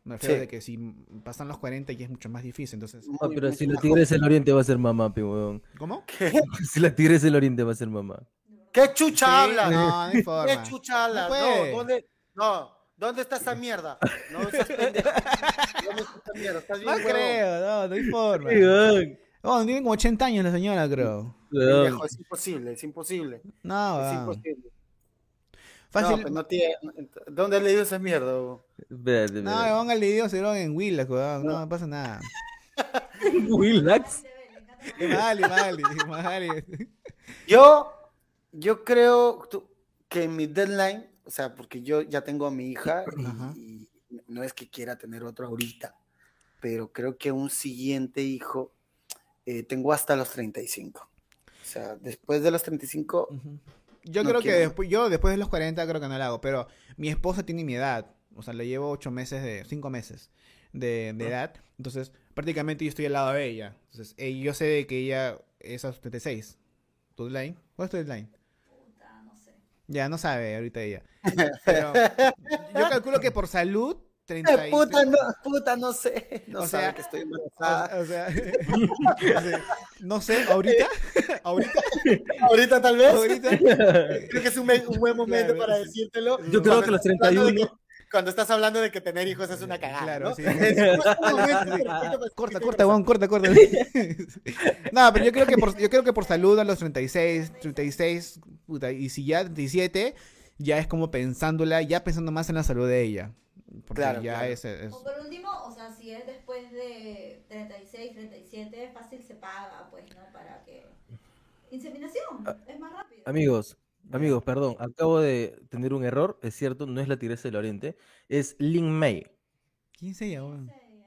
me refiero Sí. de que si pasan los 40 ya es mucho más difícil, entonces, Ah, Muy- pero si la bajo. tigresa del oriente va a ser mamá, weón. ¿cómo? ¿Qué? Si la tigresa del oriente va a ser mamá. ¿Qué chucha Sí, hablas? No, no hay ¿Qué forma. chucha hablas? No No. ¿dónde? No, ¿dónde está esa mierda? No seas pendejo. ¿Dónde está esa mierda? Estás bien No huevón. creo, no, no hay forma. weón. Oh, tiene como 80 años la señora, creo. Pendejo, es imposible, es imposible. No, Es imposible. Fácil. No, pues no tiene... ¿Dónde has leído esa mierda? huevón? Espérate, No, espérate. el video se lo en Willax, weón. No, no pasa nada. Willax. Mali, Mali, Mali. Yo, yo creo tú- que en mi deadline, o sea, porque yo ya tengo a mi hija y no es que quiera tener otro ahorita, pero creo que un siguiente hijo eh, tengo hasta los 35. O sea, después de los 35, Ujú. Yo No creo que quiero. después, yo después de los 40 creo que no lo hago, pero mi esposa tiene mi edad, o sea, le llevo 8 meses de, 5 meses de, de edad, entonces prácticamente yo estoy al lado de ella, entonces eh, yo sé de que ella es a los 36. ¿Tu deadline? ¿Cuál es tu deadline? Puta, no sé. Ya, no sabe ahorita ella. Pero yo calculo que por salud, 30 y- puta, no, puta, no sé. No O sabe sea, que estoy embarazada. o sea, o sea, no sé, ahorita, ahorita, Ahorita tal vez. ahorita. Creo que es un, buen momento Claro. para decírtelo. Yo creo que los estás hablando de 31. que- Cuando estás hablando de que tener hijos es una cagada. Claro, ¿no? sí. Corta, corta, Juan, corta, corta. no, pero yo creo que por, yo creo que por salud a los 36, 36, puta, y si ya 37, ya es como pensándola, ya pensando más en la salud de ella. Porque Claro, ya claro. es, es- O por último, o sea, si es después de 36, 37, fácil se paga, pues, ¿no? Para que... Inseminación, es más rápido. Amigos, amigos, perdón, acabo de tener un error, es cierto, no es la tigresa del oriente, es Lin May. ¿Quién se llama? En serio.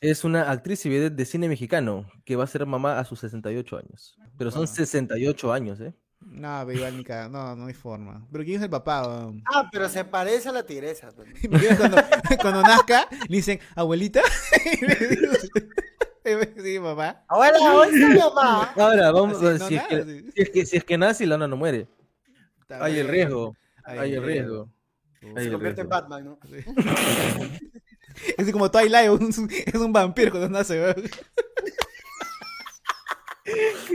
Es una actriz y vedette de cine mexicano que va a ser mamá a sus 68 años. Pero son Ah. 68 años, ¿eh? No, pero igual ni no, no hay forma. Pero ¿quién es el papá? weón? Ah, pero se parece a la tigresa. pues. Cuando, cuando nazca, le dicen, abuelita. sí, papá. Abuela, ¿dónde está mi mamá? Ahora, vamos Así, a no, si, es nada, que, sí. si, es que, si es que nace, Lana no muere. Está Hay el riesgo. Hay Hay el riesgo. Hay Se el convierte en riesgo. Batman, ¿no? Es como Twilight, un- es un vampiro cuando nace, weón.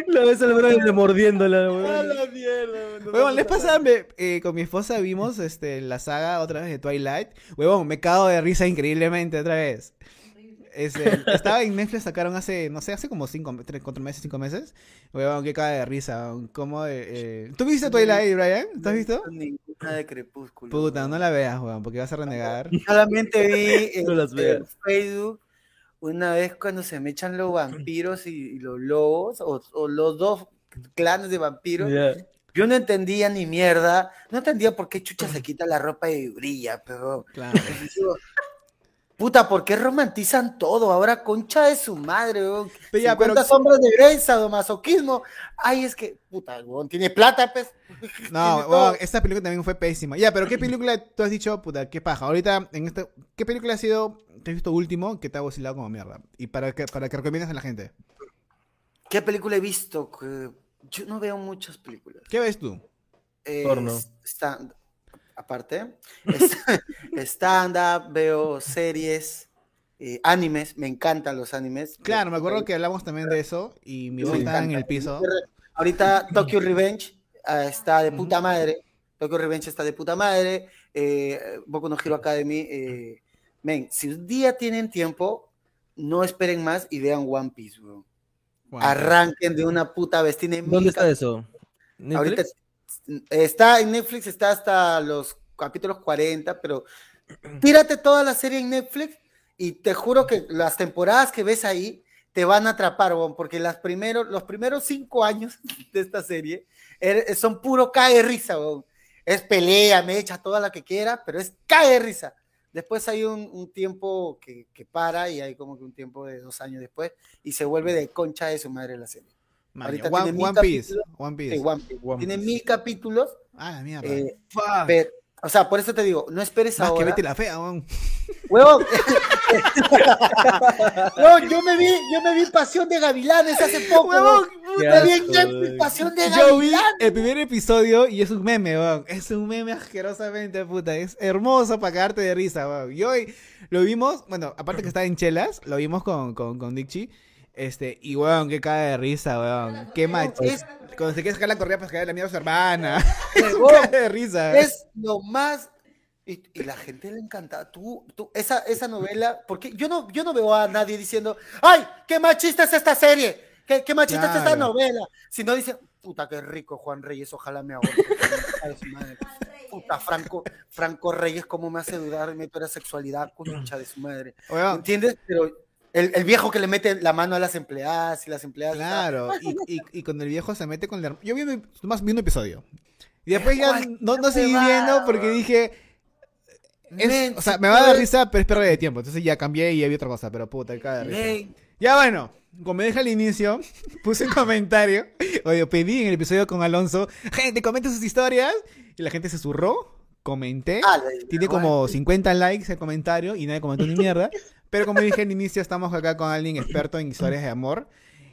La ves al Brian mordiéndola, A weón. la mierda. no Huevón, les a pasaba, me- eh, con mi esposa vimos este, la saga otra vez de Twilight. Huevón, me cago de risa increíblemente otra vez. Este, estaba en Netflix, sacaron hace, no sé, hace como cinco, tres, cuatro meses, cinco meses. Weón, qué cae de risa. weón. ¿Cómo, eh, eh, ¿Tú viste Twilight, Brian? ¿Tú has visto? Ninguna de Crepúsculo. Puta, no la veas, weón, porque vas a renegar. Solamente vi en, No las en veas. Facebook una vez cuando se me echan los vampiros y, y los lobos, o, o los dos clanes de vampiros. Yo no entendía ni mierda, no entendía por qué Chucha se quita la ropa y brilla, pero Claro. digo, puta, ¿por qué romantizan todo? Ahora concha de su madre, weón. Pero ya, 50 pero- sombras de Grey, sadomasoquismo. Ay, es que, puta, weón, tiene plata, pues. No, weón, esta película también fue pésima. Ya, pero ¿qué película tú has dicho, puta, qué paja? Ahorita, en este, ¿qué película ha sido, te has visto último, que te ha vacilado como mierda? Y para que, para que recomiendas a la gente. ¿Qué película he visto? Que- Yo no veo muchas películas. ¿Qué ves tú? Eh, Porno. stand- aparte, stand-up, veo series, eh, animes, me encantan los animes. Claro, me acuerdo que hablamos también de eso y mi voz estaba en el piso. Ahorita Tokyo Revenge ah, está de puta madre. Tokyo Revenge está de puta madre. Eh, Boku no Hero Academy. Eh, men, si un día tienen tiempo, no esperen más y vean One Piece. Bueno, Arranquen de una puta vez. Tiene ¿Dónde está eso? Ahorita. Está en Netflix, está hasta los capítulos 40, pero tírate toda la serie en Netflix y te juro que las temporadas que ves ahí te van a atrapar, weón, porque las los primeros cinco años de esta serie er- son puro cae risa, weón. Es pelea, mecha, toda la que quiera, pero es cae risa. Después hay un, un tiempo que, que para y hay como que un tiempo de dos años después y se vuelve de concha de su madre la serie. Ahorita One, tiene One Piece. One Piece. Sí, One Piece. One Tiene mil capítulos Ah, la mierda. eh, pero- o sea, por eso te digo, no esperes Más que ahora. vete la fea, weón. Huevón. no, yo me vi, yo me vi Pasión de Gavilanes hace poco. Huevón, Qué Me vi en asco, Netflix weón. Pasión de Yo vi Gavilanes. el primer episodio y es un meme, weón. Es un meme asquerosamente, puta. Es hermoso para cagarte de risa, weón. Yo hoy lo vimos, bueno, aparte que está en chelas, lo vimos con, con, con Dixie. Este, y weón, que cae de risa, weón. Qué macho. Es- Cuando se quiere sacar la correa para caer la mierda a su hermana. Huevón, cae de risa. es lo más. Y, y la gente le encanta. Tú, tú, esa, esa novela, porque yo no, yo no veo a nadie diciendo, ¡ay, qué machista es esta serie! ¡Qué, qué machista es esta Claro. novela! Si no dicen, puta, qué rico Juan Reyes, ojalá me madre. Puta, Franco, Franco Reyes, cómo me hace dudar de mi sexualidad, concha de su madre. ¿Entiendes? Pero el, el viejo que le mete la mano a las empleadas y las empleadas. Claro, y, y, y cuando el viejo se mete con la. Yo vi un, más vi un episodio. Y después ya no, no seguí viendo porque dije. es- Men, o sea, me va a dar risa, pero es pérdida de tiempo. Entonces ya cambié y vi otra cosa, pero puta, cada risa. Men, Ya bueno, como me dije al inicio, puse un comentario. Oye, pedí en el episodio con Alonso, gente, comente sus historias. Y la gente se zurró, comenté. ah, Tiene como 50 likes el comentario y nadie comentó ni mierda. Pero como dije al inicio, estamos acá con alguien experto en historias de amor.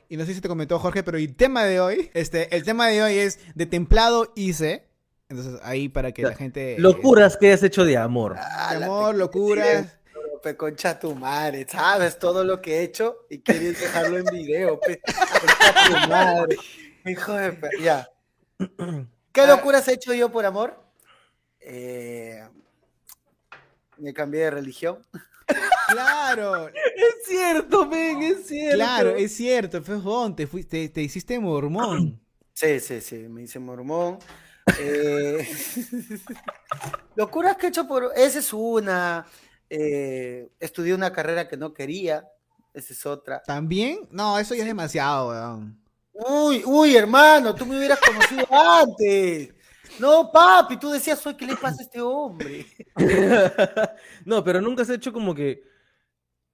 Y no sé si te comentó Jorge, pero el tema de hoy, este, el tema de hoy es de templado hice. Entonces ahí para que la gente... Locuras que has hecho de amor. Ah, De la amor, locuras. Pe concha tu madre, sabes todo lo que he hecho y quieres dejarlo en video, pe. Concha tu madre. Hijo de pe- Ya. ¿Qué locuras he hecho yo por amor? Eh, me cambié de religión. Claro, Es cierto, men, es cierto. claro, es cierto, fejón, te, fuiste, te hiciste mormón. Sí, sí, sí, me hice mormón. Eh, locuras que he hecho por... Esa es una. Eh, estudié una carrera que no quería. Esa es otra. ¿También? No, eso ya es demasiado, weón. Uy, uy, hermano, tú me hubieras conocido antes. No, papi, tú decías, "Oye, ¿qué le pasa a este hombre? no, pero nunca has hecho como que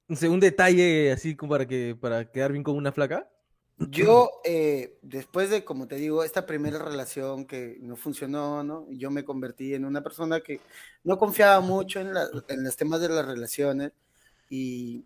un detalle así como para que para quedar bien con una flaca. Yo, eh, después de, como te digo, esta primera relación que no funcionó, ¿no? Yo me convertí en una persona que no confiaba mucho en, la- en los temas de las relaciones y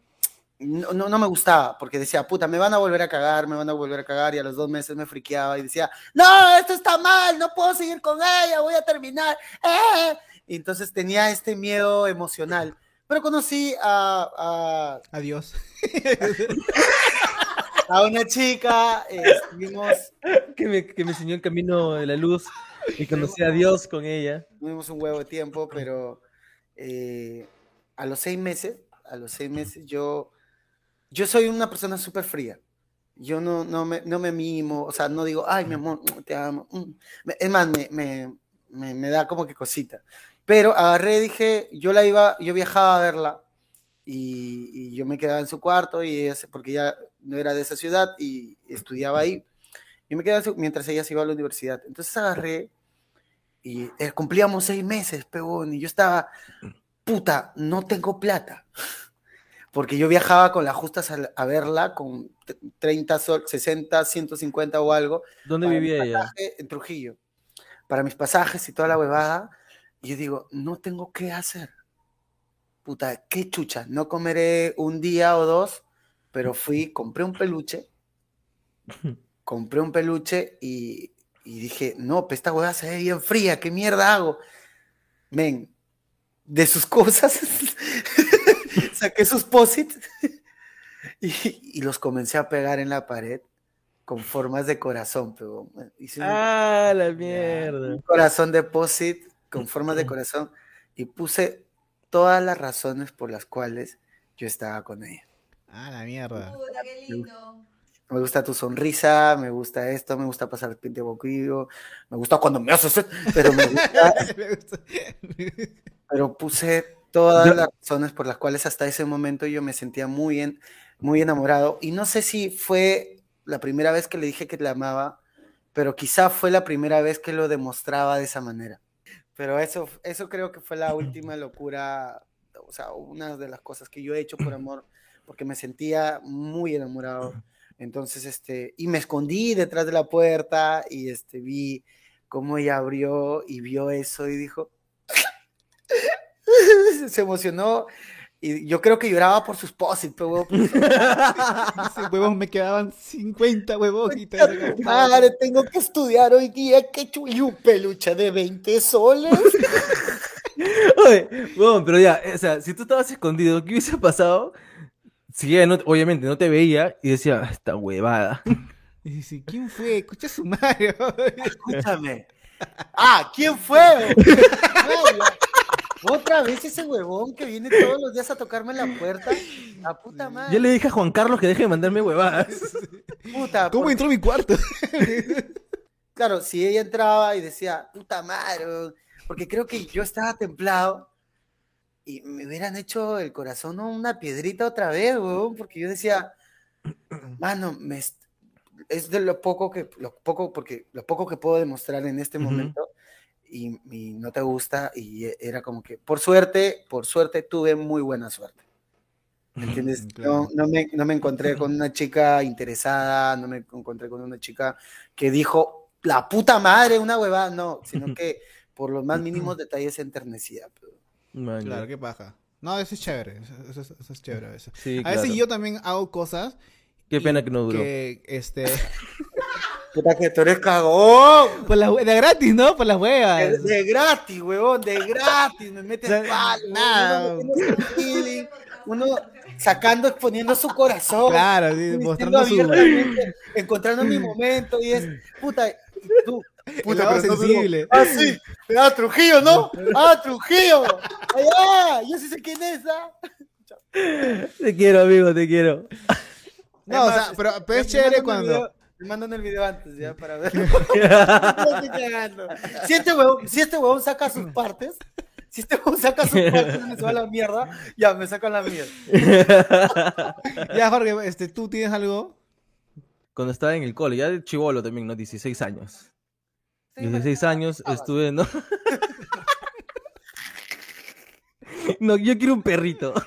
no, no, me gustaba porque decía, puta, me van a volver a cagar, me van a volver a cagar y a los dos meses me friqueaba y decía, no, esto está mal, no puedo seguir con ella, voy a terminar. ¡eh!". Entonces tenía este miedo emocional. Pero conocí a, a Adiós. a una chica, eh, estuvimos, Que me, que me enseñó el camino de la luz y conocí a Dios con ella. tuvimos un huevo de tiempo, pero eh, a los seis meses, a los seis meses yo yo soy una persona súper fría. Yo no, no, me, no me mimo, o sea, no digo, ay, mi amor, te amo. mm". Es más, me, me, me, me da como que cosita. Pero agarré, dije, yo la iba, yo viajaba a verla y, y yo me quedaba en su cuarto y ella, porque ella no era de esa ciudad y estudiaba ahí. Y me quedaba su- mientras ella se iba a la universidad. Entonces agarré y eh, cumplíamos seis meses, pegón, y yo estaba, puta, no tengo plata. Porque yo viajaba con las justas a, a verla con t- 30 sol, 60, 150 o algo. ¿Dónde vivía ella? pasaje En Trujillo. Para mis pasajes y toda la huevada. Y yo digo, no tengo qué hacer. Puta, qué chucha. No comeré un día o dos, pero fui, compré un peluche. compré un peluche y, y dije, no, pues esta huevada se ve bien fría, ¿qué mierda hago? Men, de sus cosas, saqué sus posits y, y los comencé a pegar en la pared con formas de corazón, pero hice un, Ah, la mierda. un corazón de posit con formas de corazón y puse todas las razones por las cuales yo estaba con ella. Ah, la mierda. Puta, qué lindo. Me gusta tu sonrisa, me gusta esto, me gusta pasar el pinte boquillo, me gusta cuando me haces, pero me gusta, pero puse todas Yo- las razones por las cuales hasta ese momento yo me sentía muy bien, muy enamorado y no sé si fue la primera vez que le dije que la amaba, pero quizá fue la primera vez que lo demostraba de esa manera. Pero eso, eso creo que fue la última locura, o sea, una de las cosas que yo he hecho por amor, porque me sentía muy enamorado. Entonces, este, y me escondí detrás de la puerta y este, vi cómo ella abrió y vio eso y dijo, se emocionó y yo creo que lloraba por sus posits, pero huevón, Ese huevón me quedaban 50 huevos y te- madre, tengo que estudiar hoy día, que un peluche de 20 soles. Oye, bueno, pero ya, o sea, si tú estabas escondido, ¿qué hubiese pasado? Si ella no- obviamente no te veía y decía, "Ah, esta huevada. Y dice, ¿quién fue? Escucha su Mario. Escúchame. Ah, ¿quién fue? Otra vez ese huevón que viene todos los días a tocarme la puerta. La puta madre. Yo le dije a Juan Carlos que deje de mandarme huevadas. Puta, ¿Cómo por- entró a mi cuarto? Claro, si ella entraba y decía, puta madre, weón", porque creo que yo estaba templado y me hubieran hecho el corazón una piedrita otra vez, weón, porque yo decía, mano, me es de lo poco que, lo poco, porque lo poco que puedo demostrar en este momento y, y no te gusta y e- era como que, por suerte, por suerte tuve muy buena suerte. ¿Me entiendes? Claro. No, no, me, no me encontré con una chica interesada, no me encontré con una chica que dijo, la puta madre, una huevada, no, sino que por los más mínimos detalles se enternecía. Man, Claro, qué paja. No, eso es chévere. Eso, eso es- eso es chévere a veces. Sí, A veces claro. yo también hago cosas. Qué pena que no duró. Que, este. Puta que tú eres cagón. Por de gratis, ¿no? Por las huevas. de gratis, huevón, de gratis, me metes O sea, palo, nada. uno sacando, exponiendo su corazón. Claro, sí, mostrando su. encontrando mi momento y es, puta, tú, lado pero no, no, sensible. Ah, sí, ah, Trujillo, ¿no? Ah, Trujillo. Allá, yo sí sé quién es, ¿ah? Te quiero, amigo, te quiero. No, o sea, pero, pero es chévere cuando. video- Me mandan el video antes ya para verlo. No estoy cagando. si, este huevón, si este huevón saca sus partes, si este huevón saca sus partes y me se va a la mierda, ya me sacan la mierda. Ya, Jorge, este, ¿tú tienes algo? Cuando estaba en el cole, ya de chivolo también, ¿no? 16 años. Sí, 16 ¿verdad? años estuve, ¿no? No, yo quiero un perrito.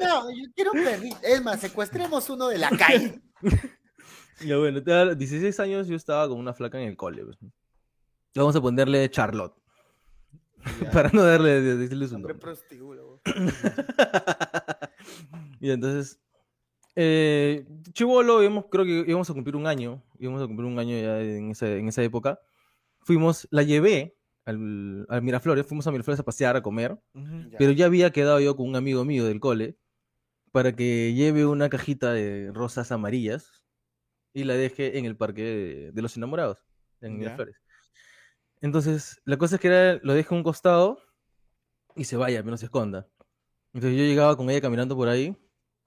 No, yo quiero un perrito. Es más, secuestremos uno de la calle. Ya bueno, te hablo- 16 años yo estaba con una flaca en el cole. pues. Vamos a ponerle Charlotte. Para no darle, de- decirle su nombre. Y entonces, eh, Chivolo, íbamos, creo que íbamos a cumplir un año, íbamos a cumplir un año ya en esa, en esa época. Fuimos, la llevé al, al Miraflores, fuimos a Miraflores a pasear, a comer, Ya. pero ya había quedado yo con un amigo mío del cole para que lleve una cajita de rosas amarillas y la deje en el parque de, de los enamorados, en. Miraflores. Entonces, la cosa es que era, lo deja a un costado y se vaya, que no se esconda. Entonces yo llegaba con ella caminando por ahí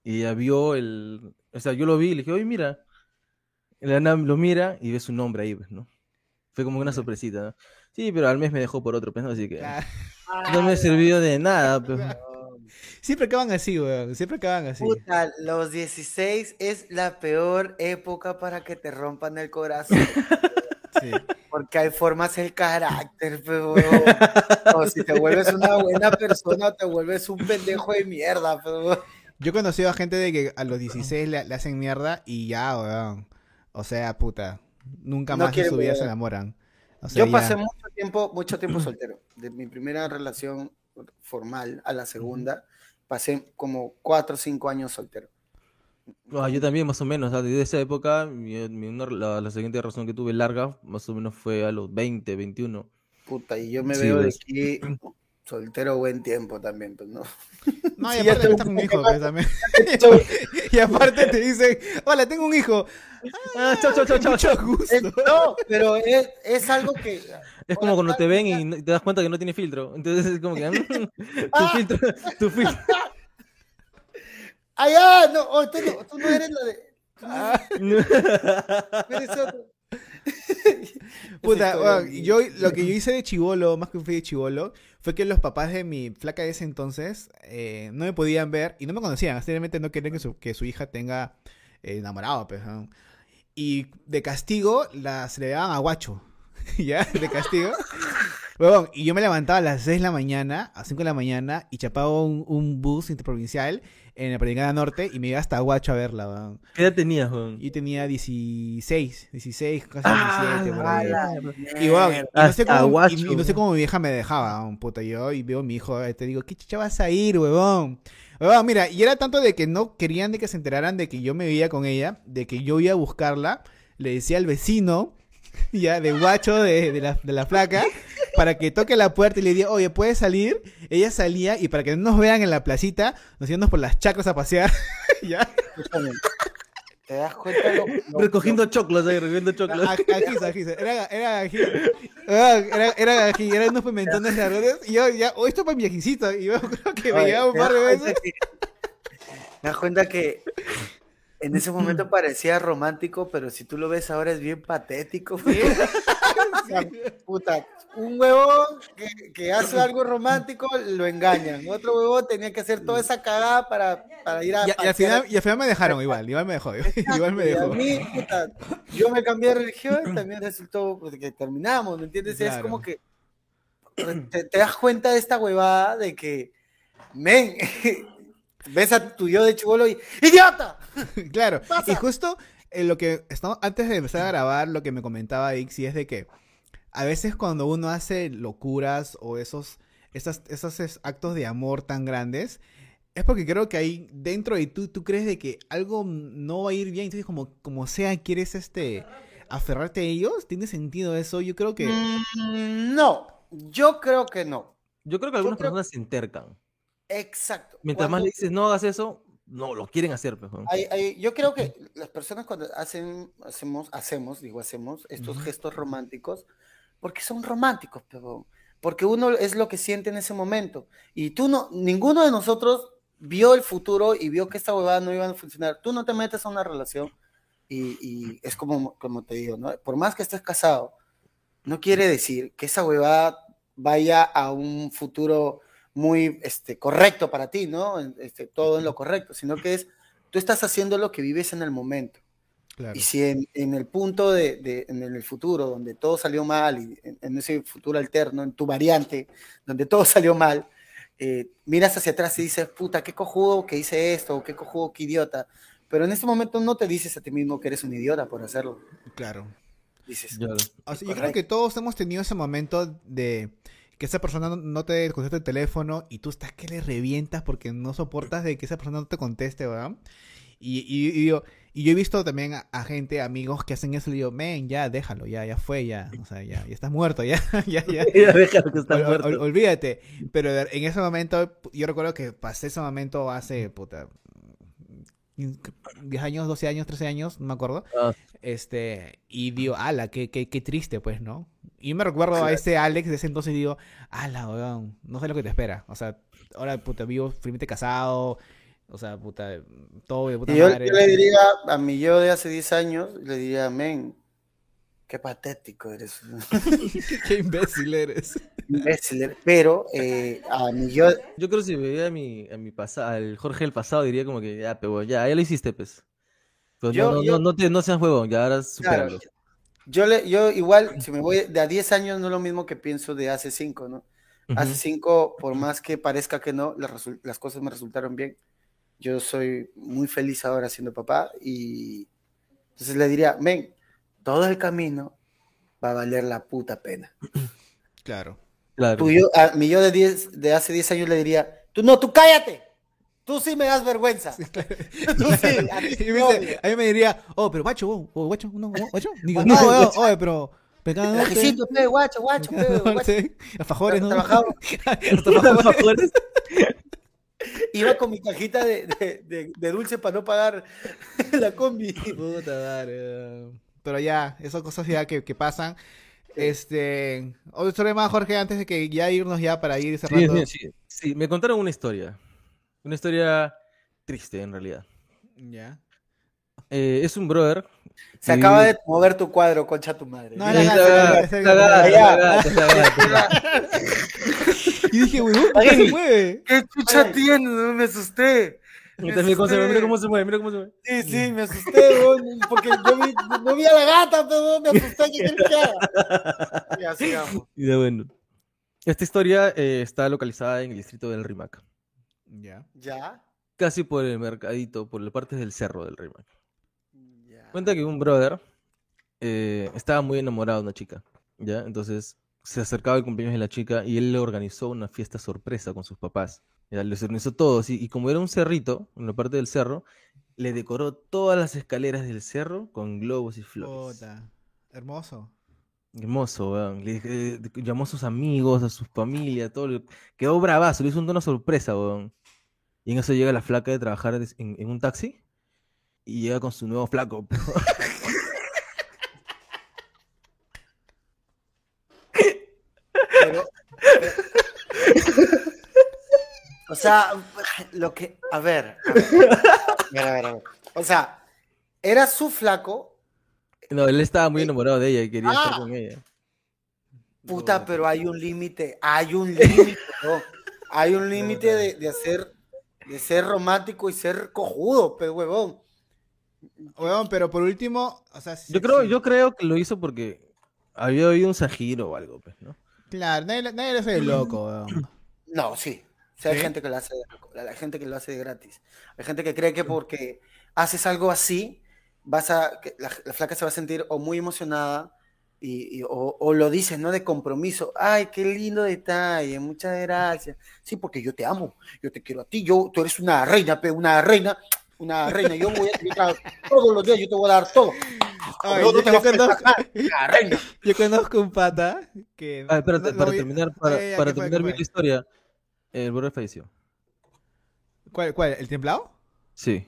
y ella vio el, o sea, yo lo vi y le dije, oye, mira, la lo mira y ve su nombre ahí, pues, ¿no? Fue como una sorpresita, ¿no? Sí, pero al mes me dejó por otro, pues, ¿no? así que no me sirvió de nada, pues. Siempre acaban así, weón. Siempre acaban así. Puta, los 16 es la peor época para que te rompan el corazón. Sí. Porque ahí formas el carácter, pero o si te vuelves una buena persona o te vuelves un pendejo de mierda, pero Yo he conocido a gente de que a los 16 le, le hacen mierda y ya, weón. O sea, puta. Nunca No más en su vida se enamoran. O sea, yo ya- pasé mucho tiempo, mucho tiempo soltero. De mi primera relación formal a la segunda, pasé como cuatro o cinco años soltero. Ah, yo también, más o menos, o sea, desde esa época, mi- mi- una- la, la siguiente razón que tuve larga, más o menos fue a los 20, 21. Puta, y yo me Sí, veo de aquí soltero buen tiempo también, pues no. No, y Sí, aparte tengo un hijo, pues, también. y aparte te dicen, hola, tengo un hijo. Ah, chao, chao, chao, chao, Mucho chao. gusto. Es- no, pero es, es algo que. Es como cuando te ven y te das cuenta que no tiene filtro. Entonces es como que mm, tu Ah. filtro, tu filtro. ¡Ah, ya! No, oh, tú, no, tú no eres la de. no otro. Puta, historia, yo lo que yo hice de chivolo, más que fui de chivolo, fue que los papás de mi flaca de ese entonces eh, no me podían ver y no me conocían. Simplemente no querían que su, que su hija tenga eh, enamorado, pues. ¿no? Y de castigo la, se le daban a guacho. ¿Ya? De castigo. Huevón, y yo me levantaba a las 6 de la mañana, a 5 de la mañana, y chapaba un, un bus interprovincial en la Panamericana Norte y me iba hasta Guacho a verla, weón. ¿Qué edad tenías, Juan? Y tenía 16, 16, casi Ah, 17, por A ahí. la Y, weón, y no sé cómo, y- guacho, y no sé weón. cómo mi vieja me dejaba, un puta yo, y veo a mi hijo, eh, te digo, ¿qué chicha vas a ir, huevón? Huevón, mira, y era tanto de que no querían de que se enteraran de que yo me veía con ella, de que yo iba a buscarla, le decía al vecino, ya, de guacho de, de la, de la flaca, para que toque la puerta y le diga, oye, ¿puedes salir? Ella salía, y para que no nos vean en la placita, nos íbamos por las chacras a pasear, ya, Escúchame, ¿Te das cuenta lo, lo- Recogiendo choclos ahí, recogiendo A- choclos. a- ají, ají, era, era ají. Era, era, era ají, eran unos pimentones largones. Y yo ya, oh, esto para mi ajicito. Y yo creo que me Oye, llevaba un ¿te par de veces. que- ¿Te das cuenta que en ese momento parecía romántico, pero si tú lo ves ahora es bien patético? O sea, puta, un huevón que, que hace algo romántico lo engañan. Otro huevón tenía que hacer toda esa cagada para, para ir a. Y, y al final, y al final me dejaron igual. Igual me dejó. Igual me Y a dejó. mí, puta, yo me cambié de religión y también resultó pues, que terminamos, ¿me entiendes? Es Claro. como que te, te das cuenta de esta huevada de que, men, ves a tu yo de chivolo y ¡idiota! Claro. Pasa. Y justo en lo que estamos, antes de empezar a grabar, lo que me comentaba Ixi es de que a veces cuando uno hace locuras o esos, esas, esos es- actos de amor tan grandes, es porque creo que ahí dentro de tú, tú crees de que algo no va a ir bien, entonces como, como sea, quieres este aferrarte a ellos, ¿tiene sentido eso? Yo creo que... Mm, No, yo creo que no. Yo creo que algunas creo- personas se entercan. Exacto. Mientras más le dices no hagas eso, no, lo quieren hacer, pues. Hay- hay- yo creo que las personas cuando hacen, hacemos, hacemos, digo, hacemos estos gestos románticos, porque son románticos, pero porque uno es lo que siente en ese momento. Y tú no, ninguno de nosotros vio el futuro y vio que esta huevada no iba a funcionar. Tú no te metes a una relación y, y es como, como te digo, ¿no? Por más que estés casado, no quiere decir que esa huevada vaya a un futuro muy este, correcto para ti, ¿no? Este, todo en lo correcto, sino que es, tú estás haciendo lo que vives en el momento. Claro. Y si en, en el punto de, de- en el futuro, donde todo salió mal, y en, en ese futuro alterno, en tu variante, donde todo salió mal, eh, miras hacia atrás y dices, puta, qué cojudo que hice esto, o qué cojudo, qué idiota. Pero en ese momento no te dices a ti mismo que eres un idiota por hacerlo. Claro. Dices, lo- O sea, yo creo que todos hemos tenido ese momento de que esa persona no- te contesta el teléfono y tú estás que le revientas porque no soportas de que esa persona no te conteste, ¿verdad? Y, y, y yo, y yo he visto también a, a gente, amigos que hacen eso y digo, men, ya, déjalo, ya, ya fue, ya, o sea, ya, ya estás muerto, ya, ya, ya. Ya déjalo que está Ol- ol- muerto. ol- olvídate. Pero en ese momento, yo recuerdo que pasé ese momento hace, puta, 10 años, 12 años, 13 años, no me acuerdo. Ah. Este, y digo, ala, qué, qué, qué triste, pues, ¿no? Y me recuerdo a ese Alex de ese entonces y digo, ala, weón, no sé lo que te espera. O sea, ahora, puta, vivo firmemente casado. O sea, puta, todo de puta Y yo, madre. yo le diría a mi yo de hace 10 años, le diría, men, qué patético eres. Qué imbécil eres. imbécil eres". Pero eh, a mi yo, Yo creo que si veía a mi, a mi pasado, al Jorge del pasado, diría como que ya, pero ya, ya lo hiciste, pues. Pero Yo- no, no, yo- no, no, te, no seas huevón, ya ahora claro, supéralo. yo, le, yo igual, si me voy de a 10 años, no es lo mismo que pienso de hace 5, ¿no? Hace Ujú. 5, por más que parezca que no, las, las cosas me resultaron bien. Yo soy muy feliz ahora siendo papá y entonces le diría, men, todo el camino va a valer la puta pena. Claro. Claro. Tú, yo, a mi yo de, 10, de hace 10 años le diría, tú no, tú cállate. Tú sí me das vergüenza. Tú sí, a ti sí Y me me dice- a mí me diría, oh, pero guacho, oh, oh, guacho, no, oh, guacho. Digo, No, guacho. oye, pero. Pecado. Trajecito, pe, guacho, guacho, pe, guacho. Sí, Alfajores, ¿no? Trabajaba. Alfajores. Iba con mi cajita de, de, de- de dulce para no pagar la combi. Puta madre. Pero ya, esas cosas ya que, que pasan. Este. Otra historia más, Jorge, antes de que ya irnos ya para ir cerrando. sí, sí, sí, me contaron una historia. Una historia triste, en realidad. Ya. Eh, es un brother. Se acaba vive- de mover tu cuadro, concha tu madre. No, la gata. Y dije, ¿por qué se mueve? ¿Qué chucha tiene? No me asusté. Mira cómo se mueve, mira cómo se mueve, mira cómo se mueve. Sí, sí, me asusté, weón, porque yo vi, no vi a la gata, pero me asusté. ¿Qué quieres que haga? Ya, sigamos. Y de bueno. Esta historia eh, está localizada en el distrito del Rimac. Ya. ¿Ya? Casi por el mercadito, por las partes del cerro del Rimac. Ya. Cuenta que un brother eh, estaba muy enamorado de una chica, ¿ya? Entonces se acercaba el cumpleaños de la chica y él le organizó una fiesta sorpresa con sus papás. Ya, organizó todo, y como era un cerrito, en la parte del cerro, le decoró todas las escaleras del cerro con globos y flores. Puta. Hermoso. Hermoso, weón. Le eh, llamó a sus amigos, a sus familias, todo. Quedó bravazo, le hizo una sorpresa, weón. Y en eso llega la flaca de trabajar en, en un taxi y llega con su nuevo flaco. Pero, pero- o sea, lo que, a ver, a ver, a ver, a ver, a ver. o sea, era su flaco, No, él estaba muy enamorado de ella y quería Ah. estar con ella. puta, pero hay un límite, hay un límite, ¿no? hay un límite de, de hacer, de ser romántico y ser cojudo, pe huevón. Weón, pero por último, o sea, sí- Yo creo, sí. yo creo que lo hizo porque había oído un sajiro o algo, pues, ¿no? Claro, nadie, nadie le hace loco, weón. No, sí. Sea, hay ¿Sí? gente que lo hace, de- hay gente que lo hace de gratis. Hay gente que cree que porque haces algo así, vas a, que la, la flaca se va a sentir o muy emocionada y, y- o, o lo dices, ¿no? De compromiso. Ay, qué lindo detalle, muchas gracias. Sí, porque yo te amo, yo te quiero a ti, yo, tú eres una reina, pe, una reina, una reina. Yo voy a, todos los días yo te voy a dar todo. Ay, No, yo, te yo conozco, yo conozco un pata que... Ah, espérate, no- para terminar, para, Ay, para ¿qué fue, terminar la historia, el brother falleció. ¿Cuál, cuál? ¿El templado? Sí.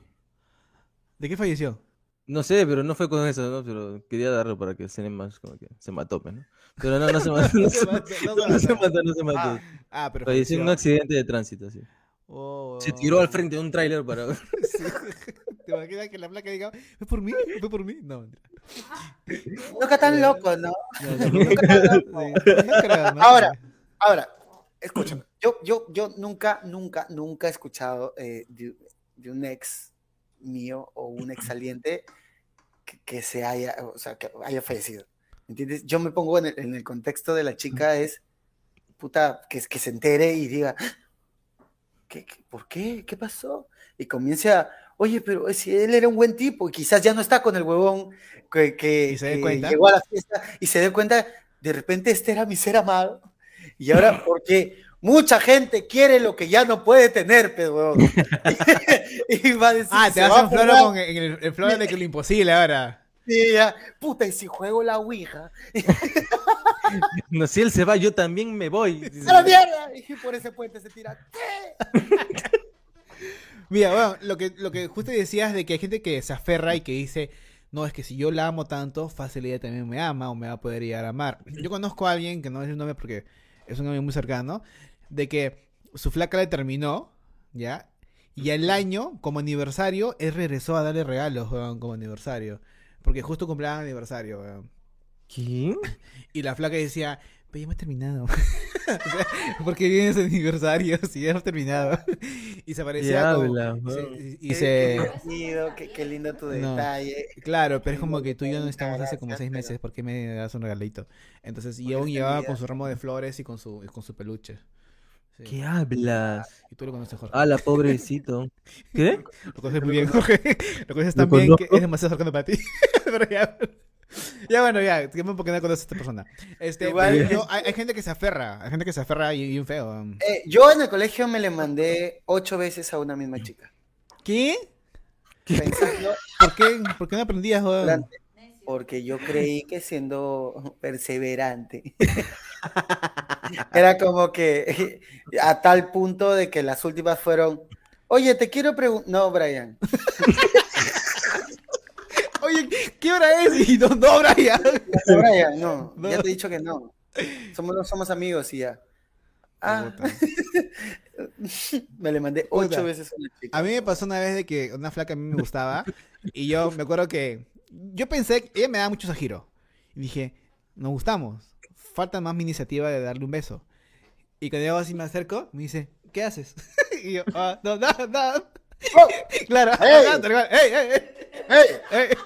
¿De qué falleció? No sé, pero no fue con eso, ¿no? Pero quería darlo para que se más como que se mató, pues, ¿no? Pero no, no se mató, no se mató, no se mató, no se mató. Ah, Ah, pero Falleció en un accidente de tránsito, sí. Oh, Se tiró al frente de un tráiler para... Sí. ¿Te imaginas que la placa diga, ¿fue por mí? ¿Fue por mí? No, mentira. Nunca tan loco, ¿no? No, no, nunca- creo, ¿no? Ahora, Ahora, escúchame, yo, yo, yo nunca, nunca, nunca he escuchado eh, de, de un ex mío o un ex saliente que, que se haya, o sea, que haya fallecido. ¿Entiendes? Yo me pongo en el, en el contexto de la chica, es puta, que, que se entere y diga, ¿qué, qué, por qué? ¿Qué pasó? Y comience a, oye, pero si él era un buen tipo, y quizás ya no está con el huevón que, que, ¿Y se que llegó a la fiesta y se dé cuenta, de repente este era mi ser amado. Y ahora, porque mucha gente quiere lo que ya no puede tener, pero y va a decir, Ah, te vas va en floro con en el, el floro de que lo imposible ahora. sí, ya, puta, y si juego la Ouija, No, si él se va, yo también me voy. ¡a la mierda! Y por ese puente se tira. Mira, bueno, lo que, lo que justo decías de que hay gente que se aferra y que dice, no, es que si yo la amo tanto, fácil ella también me ama o me va a poder llegar a amar. Yo conozco a alguien, que no es un nombre porque es un amigo muy cercano, de que su flaca le terminó, ¿ya? Y al año, como aniversario, él regresó a darle regalos, weón, como aniversario. Porque justo cumplían aniversario, weón. ¿Quién? Y la flaca decía, pero ya hemos terminado. O sea, ¿Por qué vienes aniversario si ya hemos terminado? y se aparecía como... Se- y Qué- se... Qué, lindo, qué, qué lindo tu No. detalle. Claro, pero es como que tú y yo no estamos hace como seis pero- meses, ¿por qué me das un regalito? Entonces, y Porque aún llevaba con su ramo de flores y con su, y con su peluche. Sí. ¿Qué hablas? Y tú lo conoces, Jorge. Ah, la pobrecito. ¿Qué? Lo conoces muy bien, Jorge. Lo conoces tan bien que es demasiado cercano para ti. Pero ya. Ya bueno, ya, porque no conoces a esta persona. Este, Igual- yo- hay, hay gente que se aferra, hay gente que se aferra y bien feo. Eh, yo en el colegio me le mandé ocho veces a una misma chica. ¿Qué? Pensando, ¿Por qué, ¿Por qué no aprendías, porque yo creí que siendo perseverante era como que a tal punto de que las últimas fueron, oye, te quiero preguntar, no, Brian, Oye, ¿qué hora es? Y no, no, Brian. no, Brian, no, No. ya te he dicho que no, somos, somos amigos y ya. Ah, me le mandé ocho veces a una chica. A mí me pasó una vez de que una flaca a mí me gustaba y yo me acuerdo que yo pensé que ella me daba mucho giro y dije, nos gustamos, falta más mi iniciativa de darle un beso. Y cuando yo así me acerco, me dice, ¿qué haces? y yo, ah, no, no, no. ¡Oh! Claro, ¡Ey! acá, tal cual, ¡ey, ey, ey! ¡Ey! ey!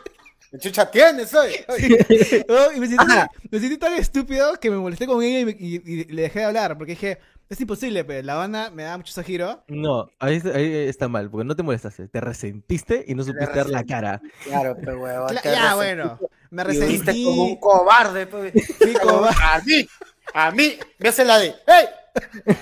¿Qué chucha tienes hoy? No, y me sentí, me sentí tan estúpido que me molesté con ella y, me- y- y le dejé de hablar porque dije, es imposible, pero la banda me da mucho giro. No, ahí, está- ahí está mal, porque no te molestaste. Te resentiste y no supiste dar la cara. Claro, pero huevón. Ya, bueno, me resentí. como un cobarde. pues. fui cobarde. A mí, a mí, me hace la de, ¡hey!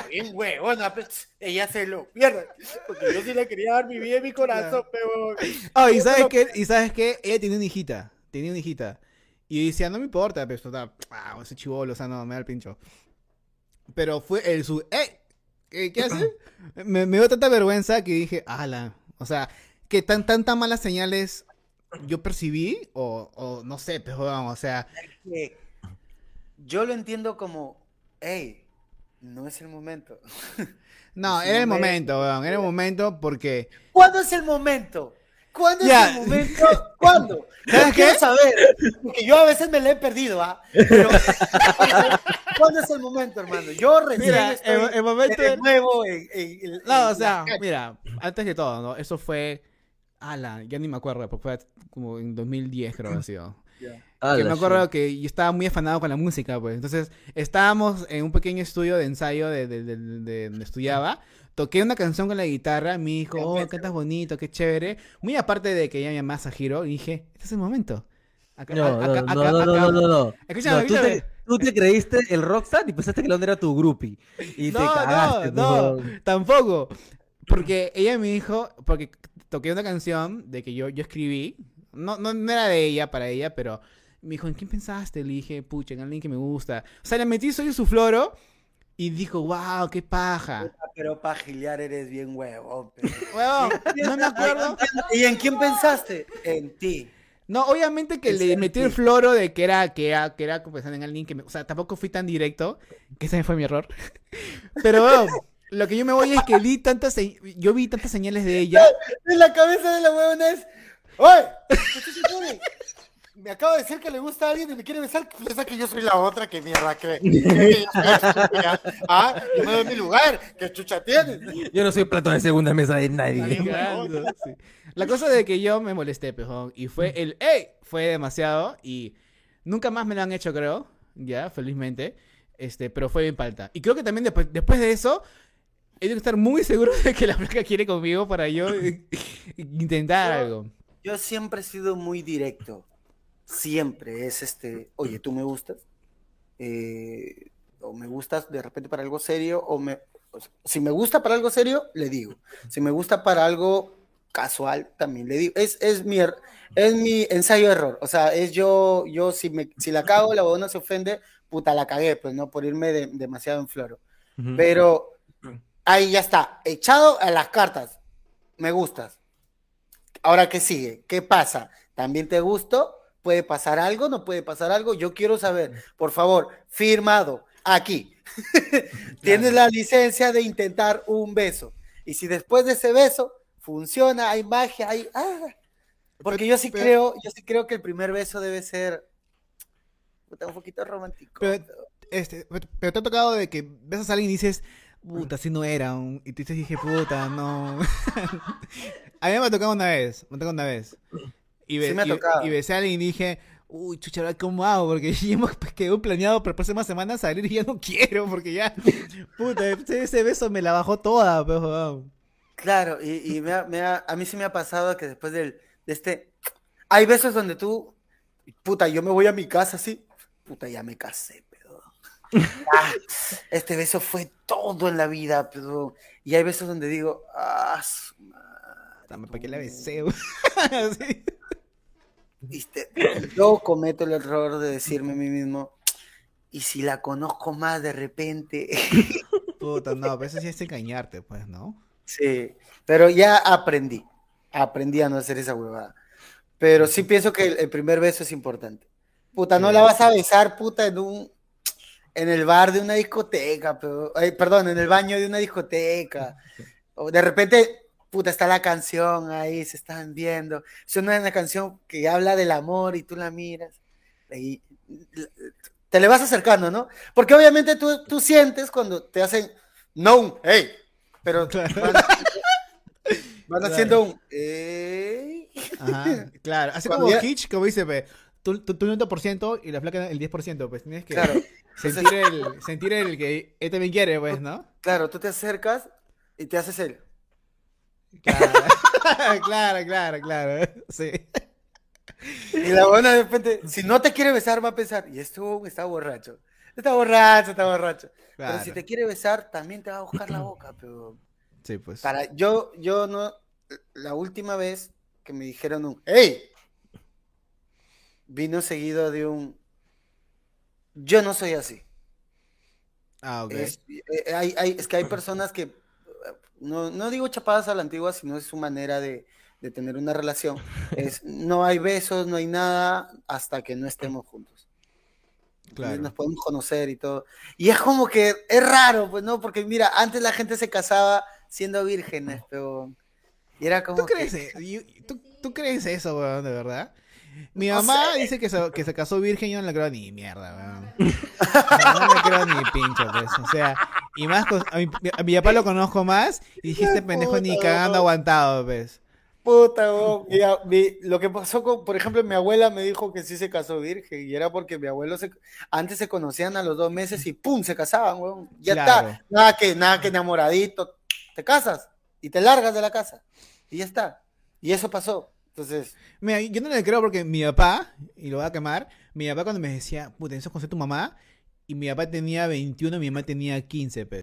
Bien huevona, pues, ella se lo pierde. Porque yo sí le quería dar mi vida y mi corazón, pero. Oh, y sabes qué, y sabes qué, ella tenía una hijita, tenía una hijita. Y decía, no me importa, pero total, ah, ese chivolo, o sea, no, me da el pincho. Pero fue el su, ¡eh! ¿Qué, qué hace? me, me dio tanta vergüenza que dije, ala, o sea, que tan, tan, tan malas señales yo percibí, o, o no sé, pero bueno, o sea, que Yo lo entiendo como, hey, no es el momento. no, era el me- momento, weón, era el momento porque, ¿Cuándo es el momento? ¿Cuándo es el momento? ¿Cuándo? ¿Sabes Yo quiero qué? saber, porque yo a veces me la he perdido, ¿ah? Pero, ¿cuándo es el momento, hermano? Yo recién Mira, estoy el- el momento de nuevo en, en- en- no, o sea, calle. mira, antes de todo, ¿no? Eso fue, ala, ya ni me acuerdo, porque fue como en 2010 creo que ha sido. Ah, que la me acuerdo shit. que yo estaba muy afanado con la música, pues. Entonces, estábamos en un pequeño estudio de ensayo de, de- de- de donde estudiaba. Toqué una canción con la guitarra, me dijo, oh, cantas bonito, qué chévere. Muy aparte de que ella me llamaba Sajiro, y dije, este es el momento. Acá, No, no, acá- no, acá- no, no, acá- no, no, no. Escúchame, No, tú, escúchame. te, tú te creíste el rockstar y pensaste que onda era tu groupie. Y te No, cagaste. no, no. no, tampoco. Porque ella me dijo, porque toqué una canción de que yo, yo escribí, no, no, no era de ella, para ella, pero me dijo, ¿en quién pensaste? Le dije, pucha, en alguien que me gusta. O sea, le metí Soy su floro y dijo, wow, qué paja. Pero para giliar eres bien huevón. Huevón, no me acuerdo. ¿Y en quién pensaste? En ti. No, obviamente que le metí el floro de que era, que era, que era pensando en alguien que me, o sea, tampoco fui tan directo, que ese fue mi error. Pero huevón, lo que yo me voy es que vi tantas, se- yo vi tantas señales de ella. En la cabeza de la huevona es, ¡Oye! ¿qué chucha tiene? Me acaba de decir que le gusta a alguien y me quiere besar. Piensa que yo soy la otra que mierda cree. Que yo. Ah, yo me doy mi lugar. ¿Qué chucha tienes? Yo no soy plato de segunda mesa de nadie. sí. La cosa de que yo me molesté, pejón, y fue el ¡Ey! Fue demasiado y nunca más me lo han hecho, creo, ya, felizmente, este, pero fue bien palta. Y creo que también después, después de eso, he de estar muy seguro de que la flaca quiere conmigo para yo eh, intentar algo. Yo siempre he sido muy directo. Siempre es este, oye, tú me gustas. Eh, o me gustas de repente para algo serio, o me. o sea, si me gusta para algo serio, le digo. Si me gusta para algo casual, también le digo. Es, es, mi, er- es mi ensayo error. O sea, es yo, yo si, me, si la cago, la huevona se ofende, puta, la cagué, pues no, por irme de- demasiado en floro. Ujú. Pero ahí ya está, echado a las cartas. Me gustas. Ahora, ¿qué sigue? ¿Qué pasa? ¿También te gusto? ¿Puede pasar algo? ¿No puede pasar algo? Yo quiero saber, por favor, firmado aquí. Tienes la licencia de intentar un beso. Y si después de ese beso funciona, hay magia, hay... ah, porque yo sí creo, yo sí creo que el primer beso debe ser un poquito romántico. Pero, este, pero te ha tocado de que besas a alguien y dices, puta, así no era. Y tú dices, dije, puta, no. a mí me ha tocado una vez, me ha tocado una vez. Y, Sí me ha y- tocado. y besé a alguien y dije, uy, chucha, ¿ahora ¿cómo hago? Porque ya hemos pues, quedó planeado para la próxima semana salir y ya no quiero, porque ya, puta, ese, beso me la bajó toda, pues, weón. Claro, y, y me ha- me ha- a mí sí me ha pasado que después del, de este... Hay besos donde tú, puta, yo me voy a mi casa así, puta, ya me casé, pero... Ah, este beso fue todo en la vida, pero... Y hay besos donde digo, ah, madre, ¿Para qué la besé? weón? Sí. ¿viste? Yo cometo el error de decirme a mí mismo, y si la conozco más de repente... Puta, no, pero eso sí es engañarte, pues, ¿no? Sí, pero ya aprendí, aprendí a no hacer esa huevada. Pero sí pienso que el, el primer beso es importante. Puta, no la vas a besar, puta, en un, en el bar de una discoteca, pero, ay, perdón, en el baño de una discoteca. O de repente, puta, está la canción ahí, se están viendo. Es una, canción que habla del amor y tú la miras. Y te le vas acercando, ¿no? Porque obviamente tú, tú sientes cuando te hacen, no, hey, pero Claro. van, van Claro. haciendo un, "Ey". Ajá, claro. Así Cuando como ya- Hitch, como dice, tú, tú, tú el 90% y la flaca el 10%, pues tienes que Claro, sentir, el, sentir el que él también quiere, pues, ¿no? claro, tú te acercas y te haces el, Claro, claro, claro, claro. Sí. y la buena de repente, si no te quiere besar, va a pensar, y esto está borracho. Está borracho, está borracho. Pero si Claro. te quiere besar, también te va a buscar la boca, pero Sí, pues. para yo, yo no, la última vez que me dijeron un, hey, vino seguido de un, yo no soy así. Ah, ok. Es, eh, hay, hay- es que hay personas que, eh, no, no digo chapadas a la antigua, sino es su manera de, de tener una relación. Es, no hay besos, no hay nada hasta que no estemos juntos. Claro. Nos podemos conocer y todo. Y es como que es raro, pues, ¿no? Porque mira, antes la gente se casaba siendo vírgenes, pero... Y era como ¿Tú crees, eh? ¿Tú, tú crees eso, weón, de verdad? Mi No mamá sé. dice que se, que se casó virgen y yo no le creo ni mierda, weón. O sea, no le creo ni pincho, pues. O sea, y más, a mi, a mi papá lo conozco más y dije, este pendejo ni cagando aguantado, pues. Puta, weón. Mira, mi- lo que pasó con, por ejemplo, mi abuela me dijo que sí se casó virgen y era porque mi abuelo se, antes se conocían a los dos meses y ¡pum! se casaban, weón. Ya Claro. está. Nada que, nada que enamoradito. Te casas y te largas de la casa. Y ya está. Y eso pasó. Entonces, Mira, yo no le creo porque mi papá, y lo voy a quemar, mi papá cuando me decía, puta, eso con ser tu mamá, y mi papá tenía 21, mi mamá tenía 15, pues.